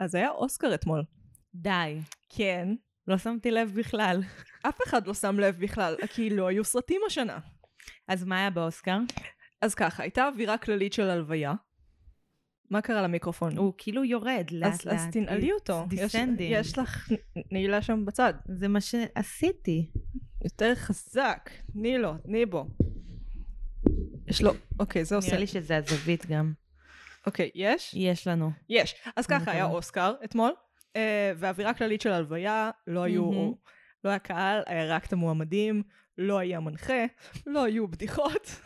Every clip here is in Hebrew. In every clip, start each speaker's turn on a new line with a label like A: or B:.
A: אז היה אוסקר אתמול.
B: די.
A: כן.
B: לא שמתי לב בכלל.
A: אף אחד לא שם לב בכלל, כי לא היו סרטים השנה.
B: אז מה היה באוסקר?
A: אז ככה, הייתה אווירה כללית של הלוויה. מה קרה למיקרופון?
B: הוא כאילו יורד לאט
A: אז,
B: לאט.
A: אז תנעלי אותו. יש,
B: descending.
A: יש לך נעילה שם בצד.
B: זה מה שעשיתי.
A: יותר חזק. תני לו, תני בו. יש לו, אוקיי, זה עושה.
B: נראה לי שזה הזווית גם.
A: אוקיי, יש?
B: יש לנו.
A: יש. אז ככה, היה. אוסקר אתמול, אה, ואווירה כללית של הלוויה, לא היו. לא היה קהל, היה רק את המועמדים, לא היה מנחה, לא היו בדיחות.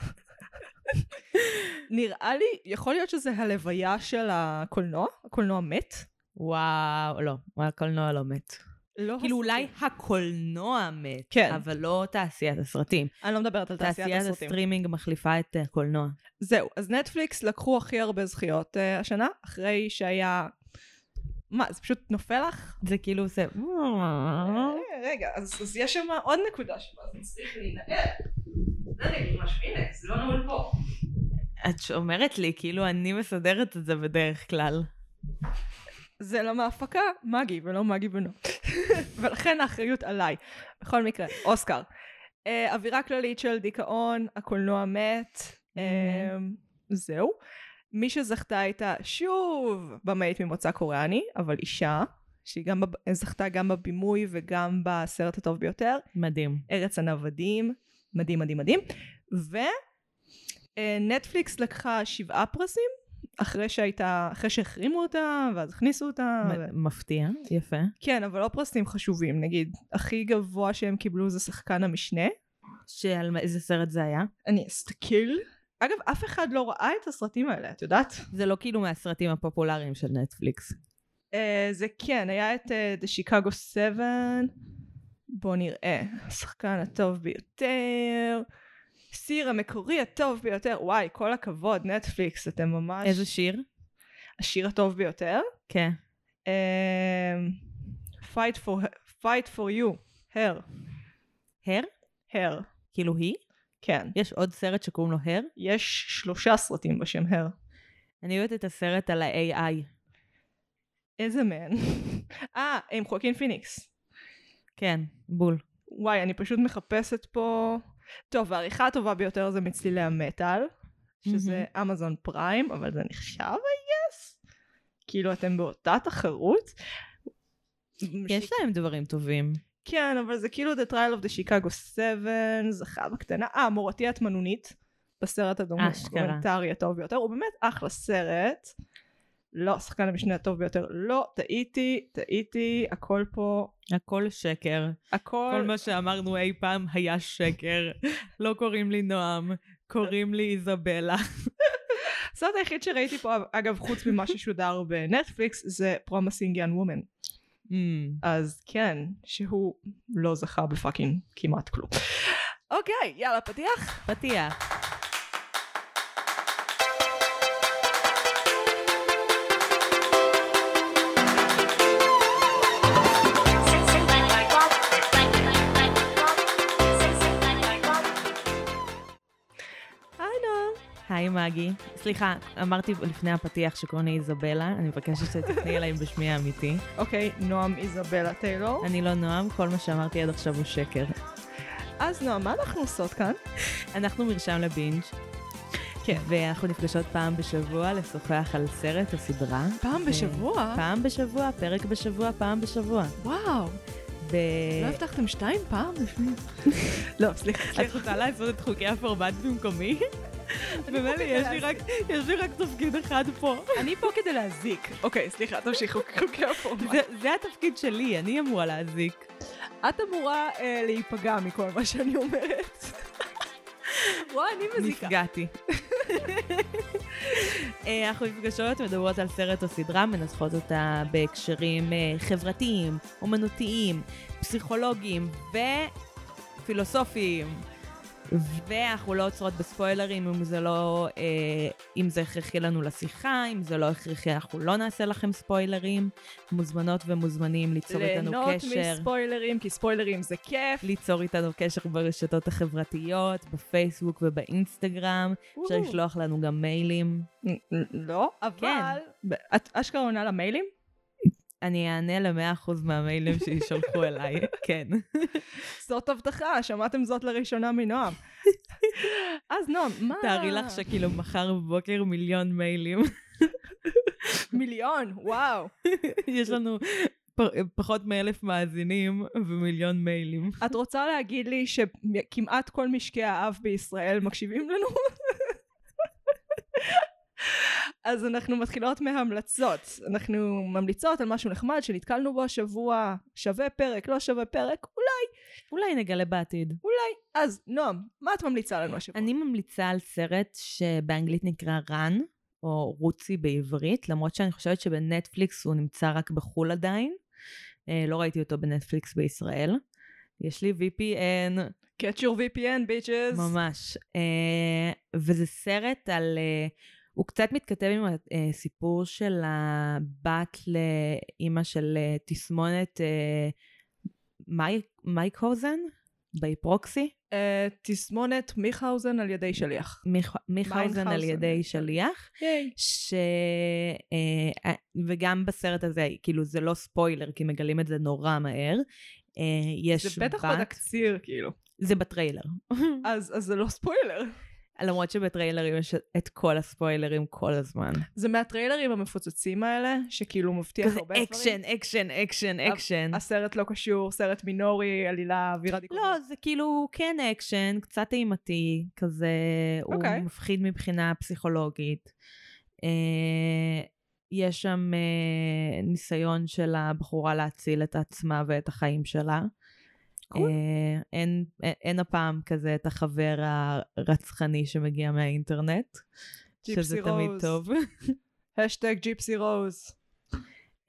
A: נראה לי, יכול להיות שזה הלוויה של הקולנוע, הקולנוע מת.
B: וואו, לא, הקולנוע לא מת.
A: לא
B: כאילו
A: הסרטים.
B: אולי הקולנוע מת,
A: כן.
B: אבל לא תעשיית הסרטים.
A: אני לא מדברת על תעשיית
B: תעשיית
A: הסרטים.
B: הסטרימינג מחליפה את אה, הקולנוע.
A: זהו, אז נטפליקס לקחו הכי הרבה זכיות אה, השנה, אחרי שהיה... מה, זה פשוט נופל לך?
B: זה כאילו זה...
A: אה, רגע, אז, אז יש שם עוד נקודה שבה זה צריך להינעל. זה נגיד משהו, הנה, זה לא נעול פה.
B: את אומרת לי, כאילו אני מסדרת את זה בדרך כלל.
A: זה לא מההפקה, מגי, ולא מגי בנו. ולכן האחריות עליי. בכל מקרה, אוסקר. Uh, אווירה כללית של דיכאון, הקולנוע מת, uh, זהו. מי שזכתה הייתה שוב במאית ממוצא קוריאני, אבל אישה, שהיא גם בב... זכתה גם בבימוי וגם בסרט הטוב ביותר,
B: מדהים.
A: ארץ הנוודים, מדהים מדהים מדהים. ונטפליקס לקחה שבעה פרסים, אחרי שהייתה, אחרי שהחרימו אותה, ואז הכניסו אותה. ו...
B: מפתיע, יפה.
A: כן, אבל לא פרסים חשובים, נגיד, הכי גבוה שהם קיבלו זה שחקן המשנה.
B: שעל איזה סרט זה היה?
A: אני אסתכל. אגב, אף אחד לא ראה את הסרטים האלה, את יודעת?
B: זה לא כאילו מהסרטים הפופולריים של נטפליקס.
A: Uh, זה כן, היה את uh, The Chicago 7, בואו נראה, השחקן הטוב ביותר, סיר המקורי הטוב ביותר, וואי, כל הכבוד, נטפליקס, אתם ממש...
B: איזה שיר?
A: השיר הטוב ביותר.
B: כן.
A: Um, fight, for, fight for you, הר,
B: הר?
A: הר,
B: כאילו היא?
A: כן.
B: יש עוד סרט שקוראים לו הר?
A: יש שלושה סרטים בשם הר.
B: אני אוהבת את הסרט על ה-AI.
A: איזה מן? אה, עם חואקין פיניקס.
B: כן, בול.
A: וואי, אני פשוט מחפשת פה... טוב, העריכה הטובה ביותר זה מצלילי המטאל, שזה אמזון פריים, אבל זה נחשב, guess? כאילו, אתם באותה תחרות?
B: יש להם דברים טובים.
A: כן, אבל זה כאילו The Trial of the Chicago 7, זכה בקטנה. אה, מורתי התמנונית, בסרט
B: אשכרה.
A: הדוקומנטרי הטוב ביותר, הוא באמת אחלה סרט. לא, שחקן המשנה הטוב ביותר. לא, טעיתי, טעיתי, הכל פה,
B: הכל שקר.
A: הכל...
B: כל מה שאמרנו אי פעם היה שקר. לא קוראים לי נועם, קוראים לי איזבלה.
A: הסרט היחיד שראיתי פה, אגב, חוץ ממה ששודר בנטפליקס, זה Promising Young Woman.
B: Mm.
A: אז כן, שהוא לא זכה בפאקינג כמעט כלום. אוקיי, יאללה, פתיח?
B: פתיח.
A: היי
B: מגי. סליחה, אמרתי לפני הפתיח שקוראים לי איזבלה, אני מבקשת שתפני אליי בשמי האמיתי.
A: אוקיי, נועם איזבלה טיילור.
B: אני לא נועם, כל מה שאמרתי עד עכשיו הוא שקר.
A: אז נועם, מה אנחנו עושות כאן?
B: אנחנו מרשם לבינג',
A: כן.
B: ואנחנו נפגשות פעם בשבוע לשוחח על סרט או סדרה.
A: פעם
B: ו-
A: בשבוע?
B: פעם בשבוע, פרק בשבוע, פעם בשבוע.
A: וואו,
B: ו...
A: לא הבטחתם שתיים פעם? לא, סליחה,
B: את. רוצה לעשות את חוקי הפורמט במקומי? באמת, יש לי רק- יש לי רק תפקיד אחד פה.
A: אני פה כדי להזיק. אוקיי, סליחה, תמשיכו, חוקי הפורמט.
B: זה- זה התפקיד שלי, אני אמורה להזיק.
A: את אמורה אה, להיפגע מכל מה שאני אומרת. וואי, אני מזיקה.
B: נפגעתי. אה, אנחנו נפגשות, מדברות על סרט או סדרה, מנתחות אותה בהקשרים אה, חברתיים, אומנותיים, פסיכולוגיים ופילוסופיים. ואנחנו לא עוצרות בספוילרים אם זה לא, אה, אם זה הכרחי לנו לשיחה, אם זה לא הכרחי אנחנו לא נעשה לכם ספוילרים. מוזמנות ומוזמנים ליצור איתנו
A: ליהנות
B: קשר.
A: מספוילרים, כי ספוילרים זה כיף.
B: ליצור איתנו קשר ברשתות החברתיות, בפייסבוק ובאינסטגרם. אפשר. לשלוח לנו גם מיילים.
A: לא, אבל... ב- את אשכרה עונה למיילים?
B: אני אענה ל-100% מהמיילים שישלחו אליי, כן.
A: זאת הבטחה, שמעתם זאת לראשונה מנועם. אז נועם, מה...
B: תארי לך שכאילו מחר בבוקר מיליון מיילים.
A: מיליון, וואו.
B: יש לנו פחות מאלף מאזינים ומיליון מיילים.
A: את רוצה להגיד לי שכמעט כל משקי האב בישראל מקשיבים לנו? אז אנחנו מתחילות מהמלצות. אנחנו ממליצות על משהו נחמד שנתקלנו בו השבוע, שווה פרק, לא שווה פרק, אולי,
B: אולי נגלה בעתיד.
A: אולי. אז נועם, מה את ממליצה לנו השבוע?
B: אני ממליצה על סרט שבאנגלית נקרא רן, או רוצי בעברית, למרות שאני חושבת שבנטפליקס הוא נמצא רק בחו"ל עדיין. אה, לא ראיתי אותו בנטפליקס בישראל. יש לי VPN,
A: Catch your VPN, ביצ'ס.
B: ממש. אה, וזה סרט על... אה, הוא קצת מתכתב עם הסיפור של הבת לאימא של אה, תסמונת אה, מייק, מייקהוזן בהיפרוקסי.
A: אה, תסמונת מיכהאוזן על ידי שליח.
B: מיכ- מיכהאוזן על. ידי שליח.
A: ייי.
B: ש... אה, וגם בסרט הזה, כאילו זה לא ספוילר, כי מגלים את זה נורא מהר. אה, יש
A: זה בטח
B: בת,
A: בתקציר, כאילו.
B: זה בטריילר.
A: אז אז זה לא ספוילר.
B: למרות שבטריילרים יש את כל הספוילרים כל הזמן.
A: זה מהטריילרים המפוצצים האלה, שכאילו מבטיח הרבה דברים.
B: אקשן, אקשן, אקשן, אקשן.
A: הסרט לא קשור, סרט מינורי, עלילה, אווירה דיכאונית.
B: לא, זה כאילו כן אקשן, קצת אימתי, כזה, הוא
A: אוקיי.
B: מפחיד מבחינה פסיכולוגית. אה, יש שם אה, ניסיון של הבחורה להציל את עצמה ואת החיים שלה. אה, אין, אין, הפעם כזה את החבר הרצחני שמגיע מהאינטרנט, שזה תמיד
A: רוז.
B: טוב.
A: האשטג ג'יפסי רוז.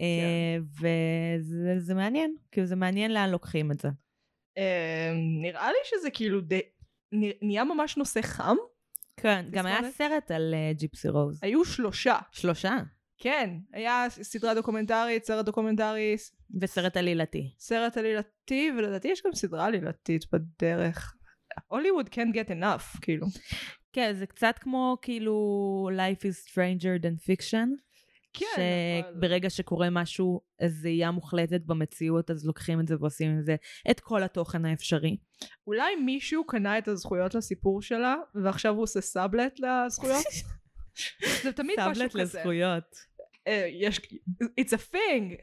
B: אה, וזה זה מעניין, כאילו זה מעניין לאן לוקחים את זה.
A: אה, נראה לי שזה כאילו די... נהיה ממש נושא חם.
B: כן, גם היה? סרט על ג'יפסי רוז.
A: היו שלושה.
B: שלושה.
A: כן, היה סדרה דוקומנטרית, סרט דוקומנטרי,
B: וסרט עלילתי.
A: סרט עלילתי, ולדעתי יש גם סדרה עלילתית בדרך. הוליווד can't get enough, כאילו.
B: כן, זה קצת כמו כאילו Life is stranger than fiction.
A: כן, אבל...
B: שברגע שקורה משהו, זהייה מוחלטת במציאות, אז לוקחים את זה ועושים עם זה את כל התוכן האפשרי.
A: אולי מישהו קנה את הזכויות לסיפור שלה, ועכשיו הוא עושה סאבלט לזכויות? זה תמיד משהו כזה.
B: לזכויות.
A: אה, יש... It's a thing.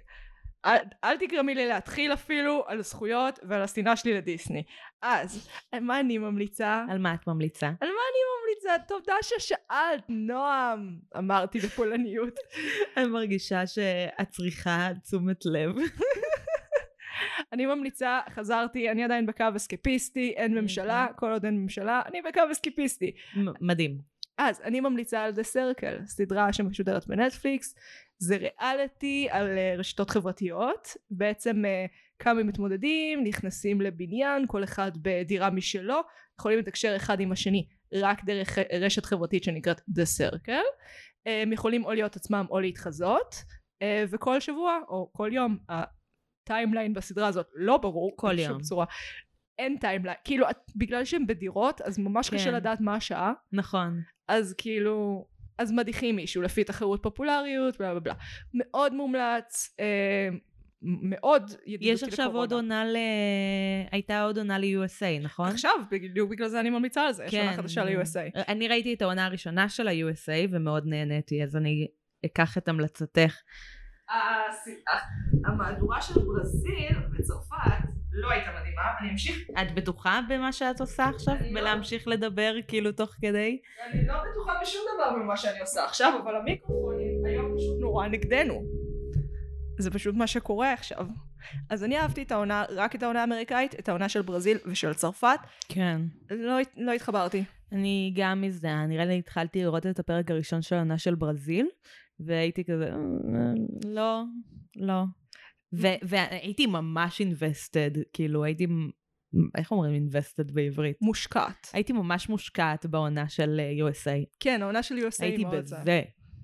A: אל, אל תגרמי לי להתחיל אפילו על זכויות ועל השנאה שלי לדיסני. אז, מה אני ממליצה?
B: על מה את ממליצה?
A: על מה אני ממליצה? תודה ששאלת, נועם, אמרתי בפולניות.
B: אני מרגישה שאת צריכה תשומת לב.
A: אני ממליצה, חזרתי, אני עדיין בקו אסקפיסטי, אין ממשלה, כל עוד אין ממשלה, אני בקו אסקפיסטי.
B: מדהים.
A: אז אני ממליצה על The Circle, סדרה שמשודרת בנטפליקס, זה ריאליטי על אה, רשתות חברתיות, בעצם אה, כמה מתמודדים, נכנסים לבניין, כל אחד בדירה משלו, יכולים לתקשר אחד עם השני רק דרך אה, רשת חברתית שנקראת The Circle, הם יכולים או להיות עצמם או להתחזות, וכל שבוע או כל יום, הטיימליין בסדרה הזאת לא ברור,
B: כל יום.
A: צורה. אין timeline, כאילו את, בגלל שהם בדירות אז ממש קשה
B: כן.
A: לדעת מה השעה
B: נכון.
A: אז כאילו אז מדיחים מישהו לפי תחרות פופולריות בלה בלה בלה מאוד מומלץ אה, מאוד ידידותי
B: יש עכשיו עוד עונה ל... הייתה עוד עונה ל-USA, נכון?
A: עכשיו בדיוק בגלל זה אני ממליצה על זה יש עונה חדשה ל-USA
B: אני ראיתי את העונה הראשונה של ה-USA ומאוד נהניתי, אז אני אקח את המלצתך.
A: המהדורה של ברזיל וצרפת לא הייתה מדהימה אני אמשיך
B: את בטוחה במה שאת עושה עכשיו?
A: לא.
B: בלהמשיך לדבר כאילו תוך כדי?
A: אני לא בטוחה בשום דבר ממה שאני עושה עכשיו אבל המיקרופונים היום פשוט נורא נגדנו זה פשוט מה שקורה עכשיו אז אני אהבתי את העונה רק את העונה האמריקאית את העונה של ברזיל ושל צרפת
B: כן.
A: לא, לא התחברתי
B: אני גם מזדהה, נראה לי התחלתי לראות את הפרק הראשון של העונה של ברזיל, והייתי כזה, "אה, לא, לא. והייתי ממש invested, כאילו הייתי, איך אומרים invested בעברית?
A: מושקעת
B: הייתי ממש מושקעת בעונה של אה, USA.
A: כן העונה של USA
B: הייתי
A: מאוד זה.
B: בזה,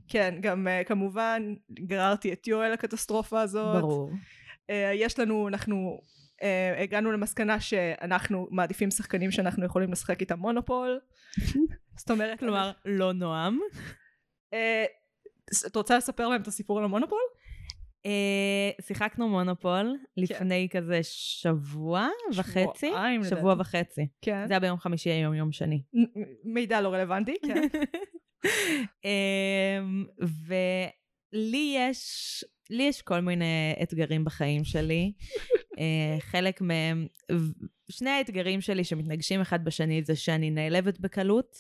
A: כן גם uh, כמובן גררתי את יואל לקטסטרופה הזאת
B: ברור.
A: uh, יש לנו אנחנו uh, הגענו למסקנה שאנחנו מעדיפים שחקנים שאנחנו יכולים לשחק איתם מונופול זאת אומרת
B: כלומר, לא נועם.
A: אה, את רוצה לספר להם את הסיפור על המונופול?
B: אה, שיחקנו מונופול לפני כזה שבוע וחצי.
A: שבועיים,
B: שבוע
A: לדעתי.
B: וחצי.
A: כן.
B: זה היה ביום חמישי, היום יום שני.
A: מידע לא רלוונטי, כן.
B: אמ, ולי יש, לי יש כל מיני אתגרים בחיים שלי. אה, חלק מהם, שני האתגרים שלי שמתנגשים אחד בשני זה שאני נעלבת בקלות,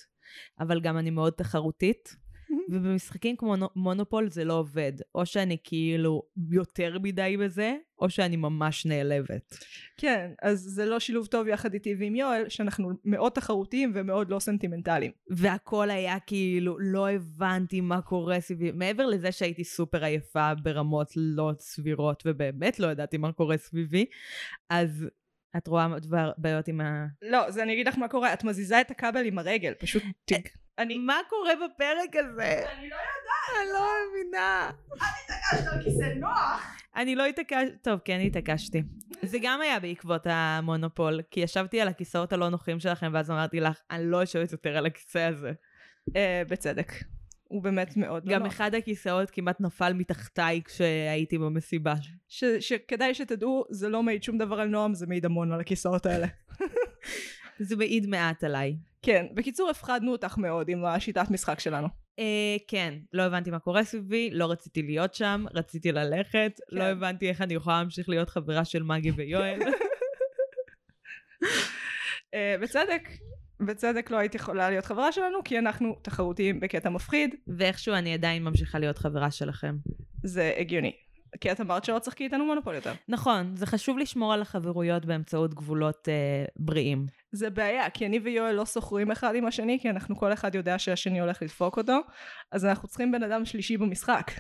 B: אבל גם אני מאוד תחרותית. ובמשחקים כמו נו- מונופול זה לא עובד. או שאני כאילו יותר מדי בזה, או שאני ממש נעלבת.
A: כן, אז זה לא שילוב טוב יחד איתי ועם יואל, שאנחנו מאוד תחרותיים ומאוד לא סנטימנטליים.
B: והכל היה כאילו, לא הבנתי מה קורה סביבי. מעבר לזה שהייתי סופר עייפה ברמות לא סבירות, ובאמת לא ידעתי מה קורה סביבי, אז את רואה דבר- בעיות עם ה...
A: לא, זה אני אגיד לך מה קורה, את מזיזה את הכבל עם הרגל, פשוט תג... אני...
B: מה קורה בפרק הזה?
A: אני לא יודעת,
B: אני לא מבינה.
A: התעקשת על כיסא נוח.
B: אני לא התעקשתי, טוב, כן התעקשתי. זה גם היה בעקבות המונופול, כי ישבתי על הכיסאות הלא נוחים שלכם, ואז אמרתי לך, אני לא יושבת יותר על הכיסא הזה.
A: אה, בצדק. הוא באמת מאוד לא
B: גם
A: נוח.
B: אחד הכיסאות כמעט נפל מתחתיי כשהייתי במסיבה.
A: ש- שכדאי שתדעו, זה לא מעיד שום דבר על נועם, זה מעיד המון על הכיסאות האלה.
B: זה מעיד מעט עליי.
A: כן, בקיצור, הפחדנו אותך מאוד עם השיטת משחק שלנו.
B: אה, כן, לא הבנתי מה קורה סביבי, לא רציתי להיות שם, רציתי ללכת,
A: כן.
B: לא הבנתי איך אני יכולה להמשיך להיות חברה של מגי ויואל.
A: אה, בצדק, בצדק לא היית יכולה להיות חברה שלנו, כי אנחנו תחרותיים בקטע מפחיד,
B: ואיכשהו אני עדיין ממשיכה להיות חברה שלכם.
A: זה הגיוני. כי את אמרת שלא תשחקי איתנו מונופול יותר.
B: נכון, זה חשוב לשמור על החברויות באמצעות גבולות אה, בריאים.
A: זה בעיה, כי אני ויואל לא סוחרים אחד עם השני, כי אנחנו כל אחד יודע שהשני הולך לדפוק אותו, אז אנחנו צריכים בן אדם שלישי במשחק.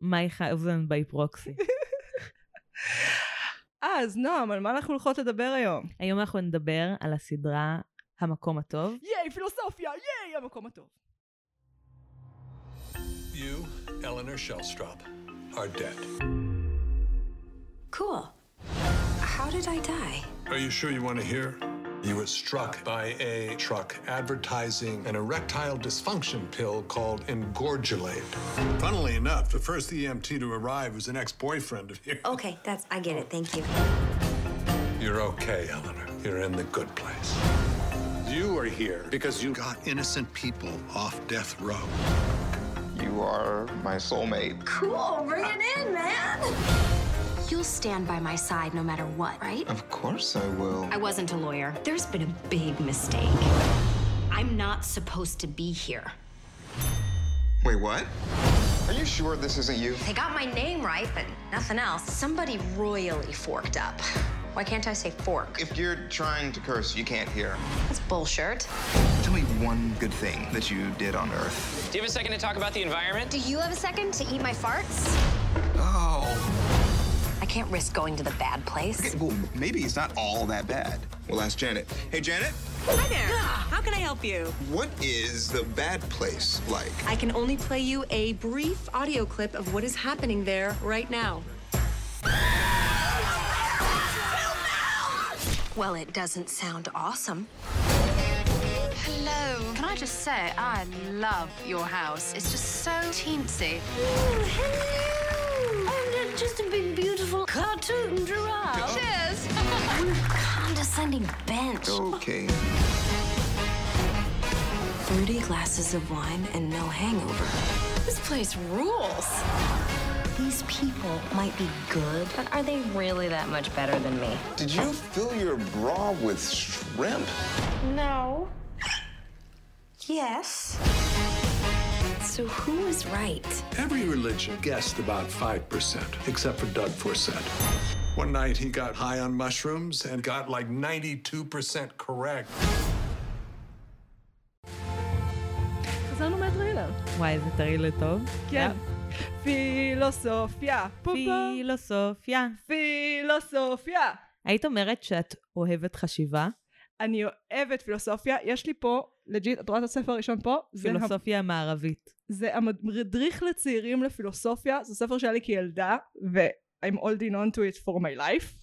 B: מאי חייבזן ביי פרוקסי.
A: אז נועם, על מה אנחנו הולכות לדבר היום?
B: היום אנחנו נדבר על הסדרה המקום הטוב.
A: ייי, פילוסופיה, ייי, המקום הטוב.
C: You, Eleanor Shellstrop, are dead.
D: Cool. How did I die?
C: Are you sure you want to hear? You were struck by a truck advertising an erectile dysfunction pill called Engorgulate. Funnily enough, the first EMT to arrive was an ex-boyfriend of yours.
D: Okay, that's I get it. Thank you.
C: You're okay, Eleanor. You're in the good place. You are here because you got innocent people off death row.
E: You are my soulmate.
D: Cool. Bring it in, man. You'll stand by my side no matter what, right?
E: Of course I will.
D: I wasn't a lawyer. There's been a big mistake. I'm not supposed to be here.
E: Wait, what? Are you sure this isn't you?
D: They got my name right, but nothing else. Somebody royally forked up. Why can't I say fork?
E: If you're trying to curse, you can't hear.
D: That's bullshit.
E: Tell me one good thing that you did on Earth.
F: Do you have a second to talk about the environment?
D: Do you have a second to eat my farts?
E: Oh.
D: I can't risk going to the bad place.
E: Okay, well, maybe it's not all that bad. We'll ask Janet. Hey, Janet,
G: Hi there. How can I help you?
E: what is the bad place like?
G: I can only play you a brief audio clip of what is happening there right now.
D: Well, it doesn't sound awesome.
H: Hello. Can I just say, I love your house. It's just so teensy.
D: Oh, hello! I'm just a big, beautiful cartoon giraffe.
H: Cheers.
D: Condescending bench.
E: Okay.
D: Fruity glasses of wine and no hangover. This place rules. These people might be good, but are they really that much better than me?
E: Did you fill your bra with shrimp?
D: No. Yes. So who is right?
C: Every religion guessed about 5%, except for Doug Forsett. One night he got high on mushrooms and got like 92% correct.
A: חזרנו מהטריילר.
B: וואי, איזה טריילר טוב.
A: כן. פילוסופיה.
B: פילוסופיה.
A: פילוסופיה.
B: היית אומרת שאת אוהבת חשיבה?
A: אני אוהבת פילוסופיה. יש לי פה, legit, את רואה את הספר הראשון פה?
B: פילוסופיה מערבית.
A: זה המדריך לצעירים לפילוסופיה, זה ספר שהיה לי כילדה, ו I'm holding on to it for my life.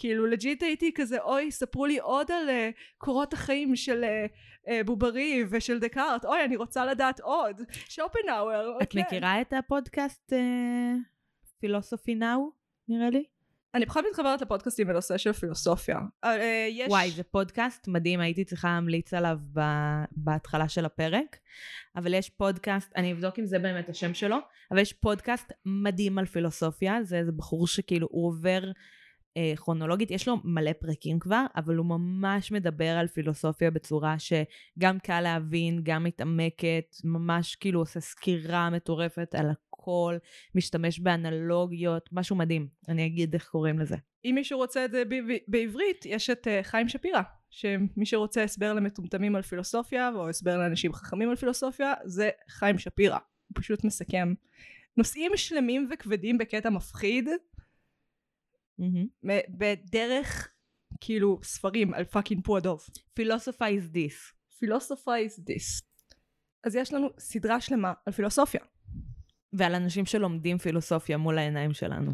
A: כאילו legit הייתי כזה, אוי, ספרו לי עוד על אה, קורות החיים של אה, אה, בוברי ושל דקארט, אוי, אני רוצה לדעת עוד. שופנהאואר,
B: את
A: כן.
B: מכירה את הפודקאסט פילוסופי נאו, נראה לי.
A: אני פחות מתחברת לפודקאסטים בנושא של פילוסופיה. יש...
B: וואי, זה פודקאסט מדהים, הייתי צריכה להמליץ עליו ב- בהתחלה של הפרק, אבל יש פודקאסט, אני אבדוק אם זה באמת השם שלו, אבל יש פודקאסט מדהים על פילוסופיה, זה איזה בחור שכאילו הוא עובר אה, כרונולוגית, יש לו מלא פרקים כבר, אבל הוא ממש מדבר על פילוסופיה בצורה שגם קל להבין, גם מתעמקת, ממש כאילו עושה סקירה מטורפת על הכל, משתמש באנלוגיות, משהו מדהים. אני אגיד איך קוראים לזה.
A: אם מישהו רוצה את זה בעברית, יש את uh, חיים שפירא, שמי שרוצה הסבר למטומטמים על פילוסופיה, או הסבר לאנשים חכמים על פילוסופיה, זה חיים שפירא. הוא פשוט מסכם נושאים שלמים וכבדים בקטע מפחיד, מ- בדרך כאילו ספרים על פאקינג פועדוב.
B: Philosophize this.
A: Philosophize this. אז יש לנו סדרה שלמה על פילוסופיה.
B: ועל אנשים שלומדים פילוסופיה מול העיניים שלנו.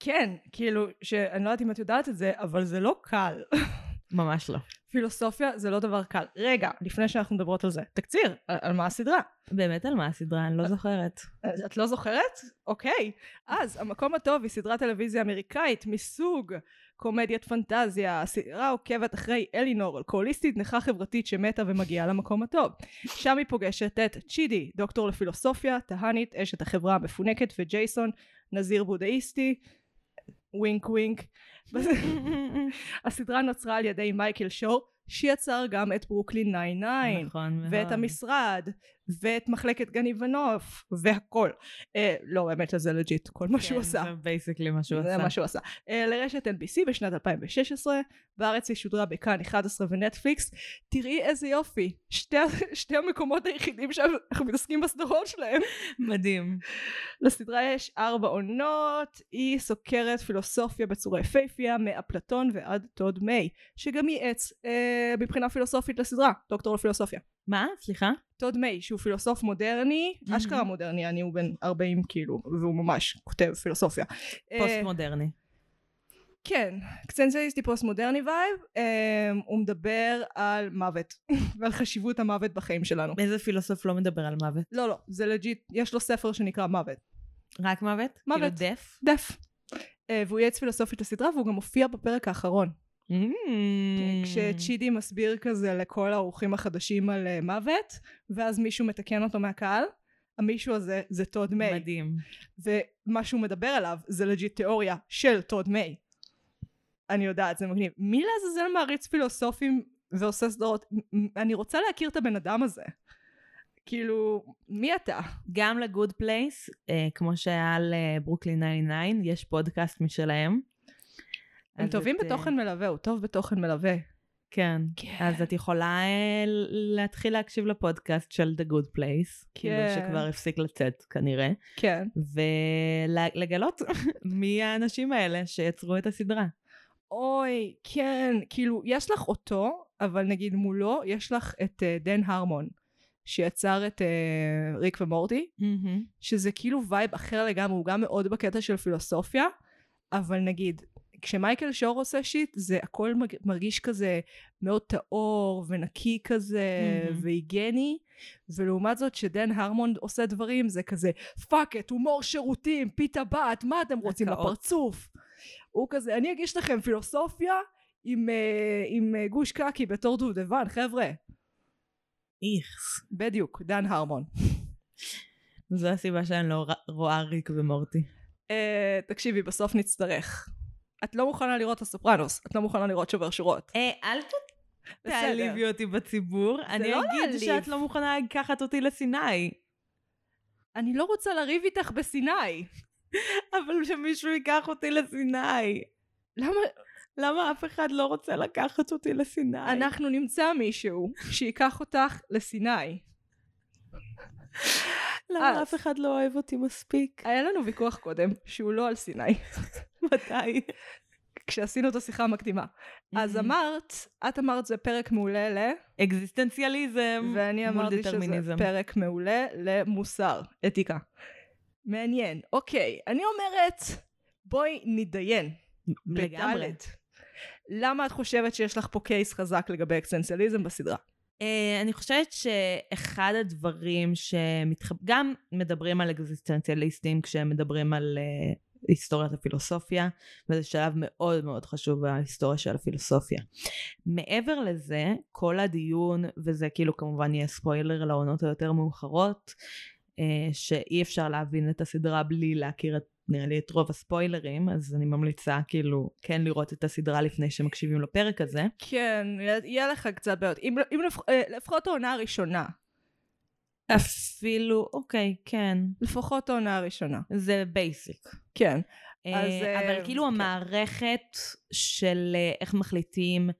A: כן, כאילו, שאני לא יודעת אם את יודעת את זה, אבל זה לא קל.
B: ממש לא.
A: פילוסופיה זה לא דבר קל. רגע, לפני שאנחנו מדברות על זה, תקציר, על, על מה הסדרה?
B: באמת על מה הסדרה? אני לא זוכרת.
A: את לא זוכרת? אוקיי. אז, המקום הטוב היא סדרת טלוויזיה אמריקאית מסוג קומדיית פנטזיה. הסדרה עוקבת אחרי אלינור, אלכוהוליסטית נכה חברתית שמתה ומגיעה למקום הטוב. שם היא פוגשת את צ'ידי, דוקטור לפילוסופיה, טהאני, אשת החברה המפונקת, וג'ייסון, נזיר בודהיסטי. Wink wink. הסדרה נוצרה על ידי מייקל שור, שיצר גם את ברוקלין 99.
B: נכון מאוד.
A: ואת המשרד, ואת מחלקת גנים ונוף, והכל. אה, לא, באמת זה legit, כל מה שהוא עשה.
B: כן, זה basically מה שהוא
A: זה
B: עשה.
A: מה שהוא עשה. אה, לרשת NBC בשנת 2016, בארץ היא שודרה בכאן 11 ונטפליקס. תראי איזה יופי, שתי, שתי המקומות היחידים שאנחנו מתעסקים בסדרות שלהם.
B: מדהים.
A: לסדרה יש ארבע עונות, היא סוקרת פילוסופיה בצורה יפהפייה, מאפלטון ועד טוד מיי, שגם ייעץ אה, מבחינה פילוסופית לסדרה, דוקטור לפילוסופיה.
B: מה? סליחה?
A: טוד מיי, שהוא פילוסוף מודרני,
B: Mhm.
A: אשכרה מודרני, אני הוא בן 40 כאילו, והוא ממש כותב פילוסופיה. אה,
B: פוסט מודרני.
A: כן, אקזיסטנציאליסטי פוסט מודרני vibe, אה, הוא מדבר על מוות, ועל חשיבות המוות בחיים שלנו.
B: איזה פילוסוף לא מדבר על מוות?
A: לא, לא, זה legit, יש לו ספר שנקרא מוות.
B: רק מוות?
A: מוות.
B: כאילו דף?
A: דף. אה, והוא ייעץ פילוסופית לסדרה, והוא גם מופיע בפרק האחרון.
B: ממ.
A: כשצ'ידי מסביר כזה לכל האורחים החדשים על אה, מוות, ואז מישהו מתקן אותו מהקהל, המישהו הזה זה טוד מיי.
B: מדהים.
A: ומה שהוא מדבר עליו זה legit תיאוריה של טוד מיי. אני יודעת, זה מגניב. מי לעזאזל מעריץ פילוסופים ועושה סדרות? אני רוצה להכיר את הבן אדם הזה. כאילו, מי אתה?
B: גם ל Good Place, אה, כמו שהיה לברוקלין 99, יש פודקאסט משלהם.
A: הם טובים
B: את, אה,
A: בתוכן מלווה, הוא טוב בתוכן מלווה.
B: כן.
A: כן.
B: אז את יכולה אה, להתחיל להקשיב לפודקאסט של The Good Place, כאילו
A: כן.
B: שכבר הפסיק לצאת כנראה,
A: כן.
B: ולגלות מי האנשים האלה שיצרו את הסדרה.
A: אוי, כן, כאילו, יש לך אותו, אבל נגיד מולו, יש לך את אה, דן הרמון, שיצר את אה, ריק ומורטי, שזה כאילו vibe אחר לגמרי, הוא גם מאוד בקטע של פילוסופיה, אבל נגיד, כשמייקל שור עושה shit, זה הכל מרגיש כזה מאוד טהור ונקי כזה,
B: מהמם.
A: והיגייני, ולעומת זאת שדן הרמון עושה דברים, זה כזה fuck it, הומור שירותים, פיתה בת, מה אתם רוצים
B: הקאות.
A: בפרצוף? הוא כזה, אני אגיש לכם פילוסופיה עם, אה, עם אה, גוש קקי בתור דובדבן, חבר'ה.
B: איכס.
A: בדיוק, דן הרמון.
B: זו הסיבה שאני לא רואה ריק ומורטי.
A: אה, תקשיבי, בסוף נצטרך. את לא מוכנה לראות את הסופרנוס, את לא מוכנה לראות שובר שורות.
B: אה, אל ת-. תעליבי אותי בציבור. אני
A: לא
B: אגיד
A: להעליב.
B: שאת לא מוכנה לקחת אותי לסיני.
A: אני לא רוצה לריב איתך בסיני.
B: אבל שמישהו ייקח אותי לסיני.
A: למה?
B: למה אף אחד לא רוצה לקחת אותי לסיני?
A: אנחנו נמצא מישהו שייקח אותך לסיני.
B: למה. אף אחד לא אוהב אותי מספיק?
A: היה לנו ויכוח קודם, שהוא לא על סיני,
B: מתי?
A: כשעשינו את השיחה המקדימה. אז. אמרת, את אמרת זה פרק מעולה ל...
B: אקזיסטנציאליזם
A: ואני אמרתי שזה. פרק מעולה למוסר, אתיקה. מעניין. אוקיי, אני אומרת, בואי נתדיין.
B: לגמרי.
A: למה את חושבת שיש לך פה קייס חזק לגבי אקסטנציאליזם בסדרה?
B: Uh, אני חושבת שאחד הדברים שמתחב... גם מדברים על אקזיסטנציאליסטים כשהם מדברים על uh, היסטוריית הפילוסופיה, וזה שלב מאוד מאוד חשוב בהיסטוריה של הפילוסופיה. מעבר לזה, כל הדיון, וזה כאילו כמובן יהיה ספוילר לעונות היותר מאוחרות, אה, שאי אפשר להבין את הסדרה בלי להכיר את נראה לי את רוב הספוילרים, אז אני ממליצה כאילו כן לראות את הסדרה לפני שמקשיבים לפרק הזה.
A: כן, יהיה לך קצת בעיות. אם, אם לפח, אה, לפחות העונה הראשונה.
B: אפילו, אוקיי, כן.
A: לפחות העונה הראשונה.
B: זה בייסיק.
A: כן.
B: אה, אז, אבל כאילו כן. המערכת של אה, איך מחליטים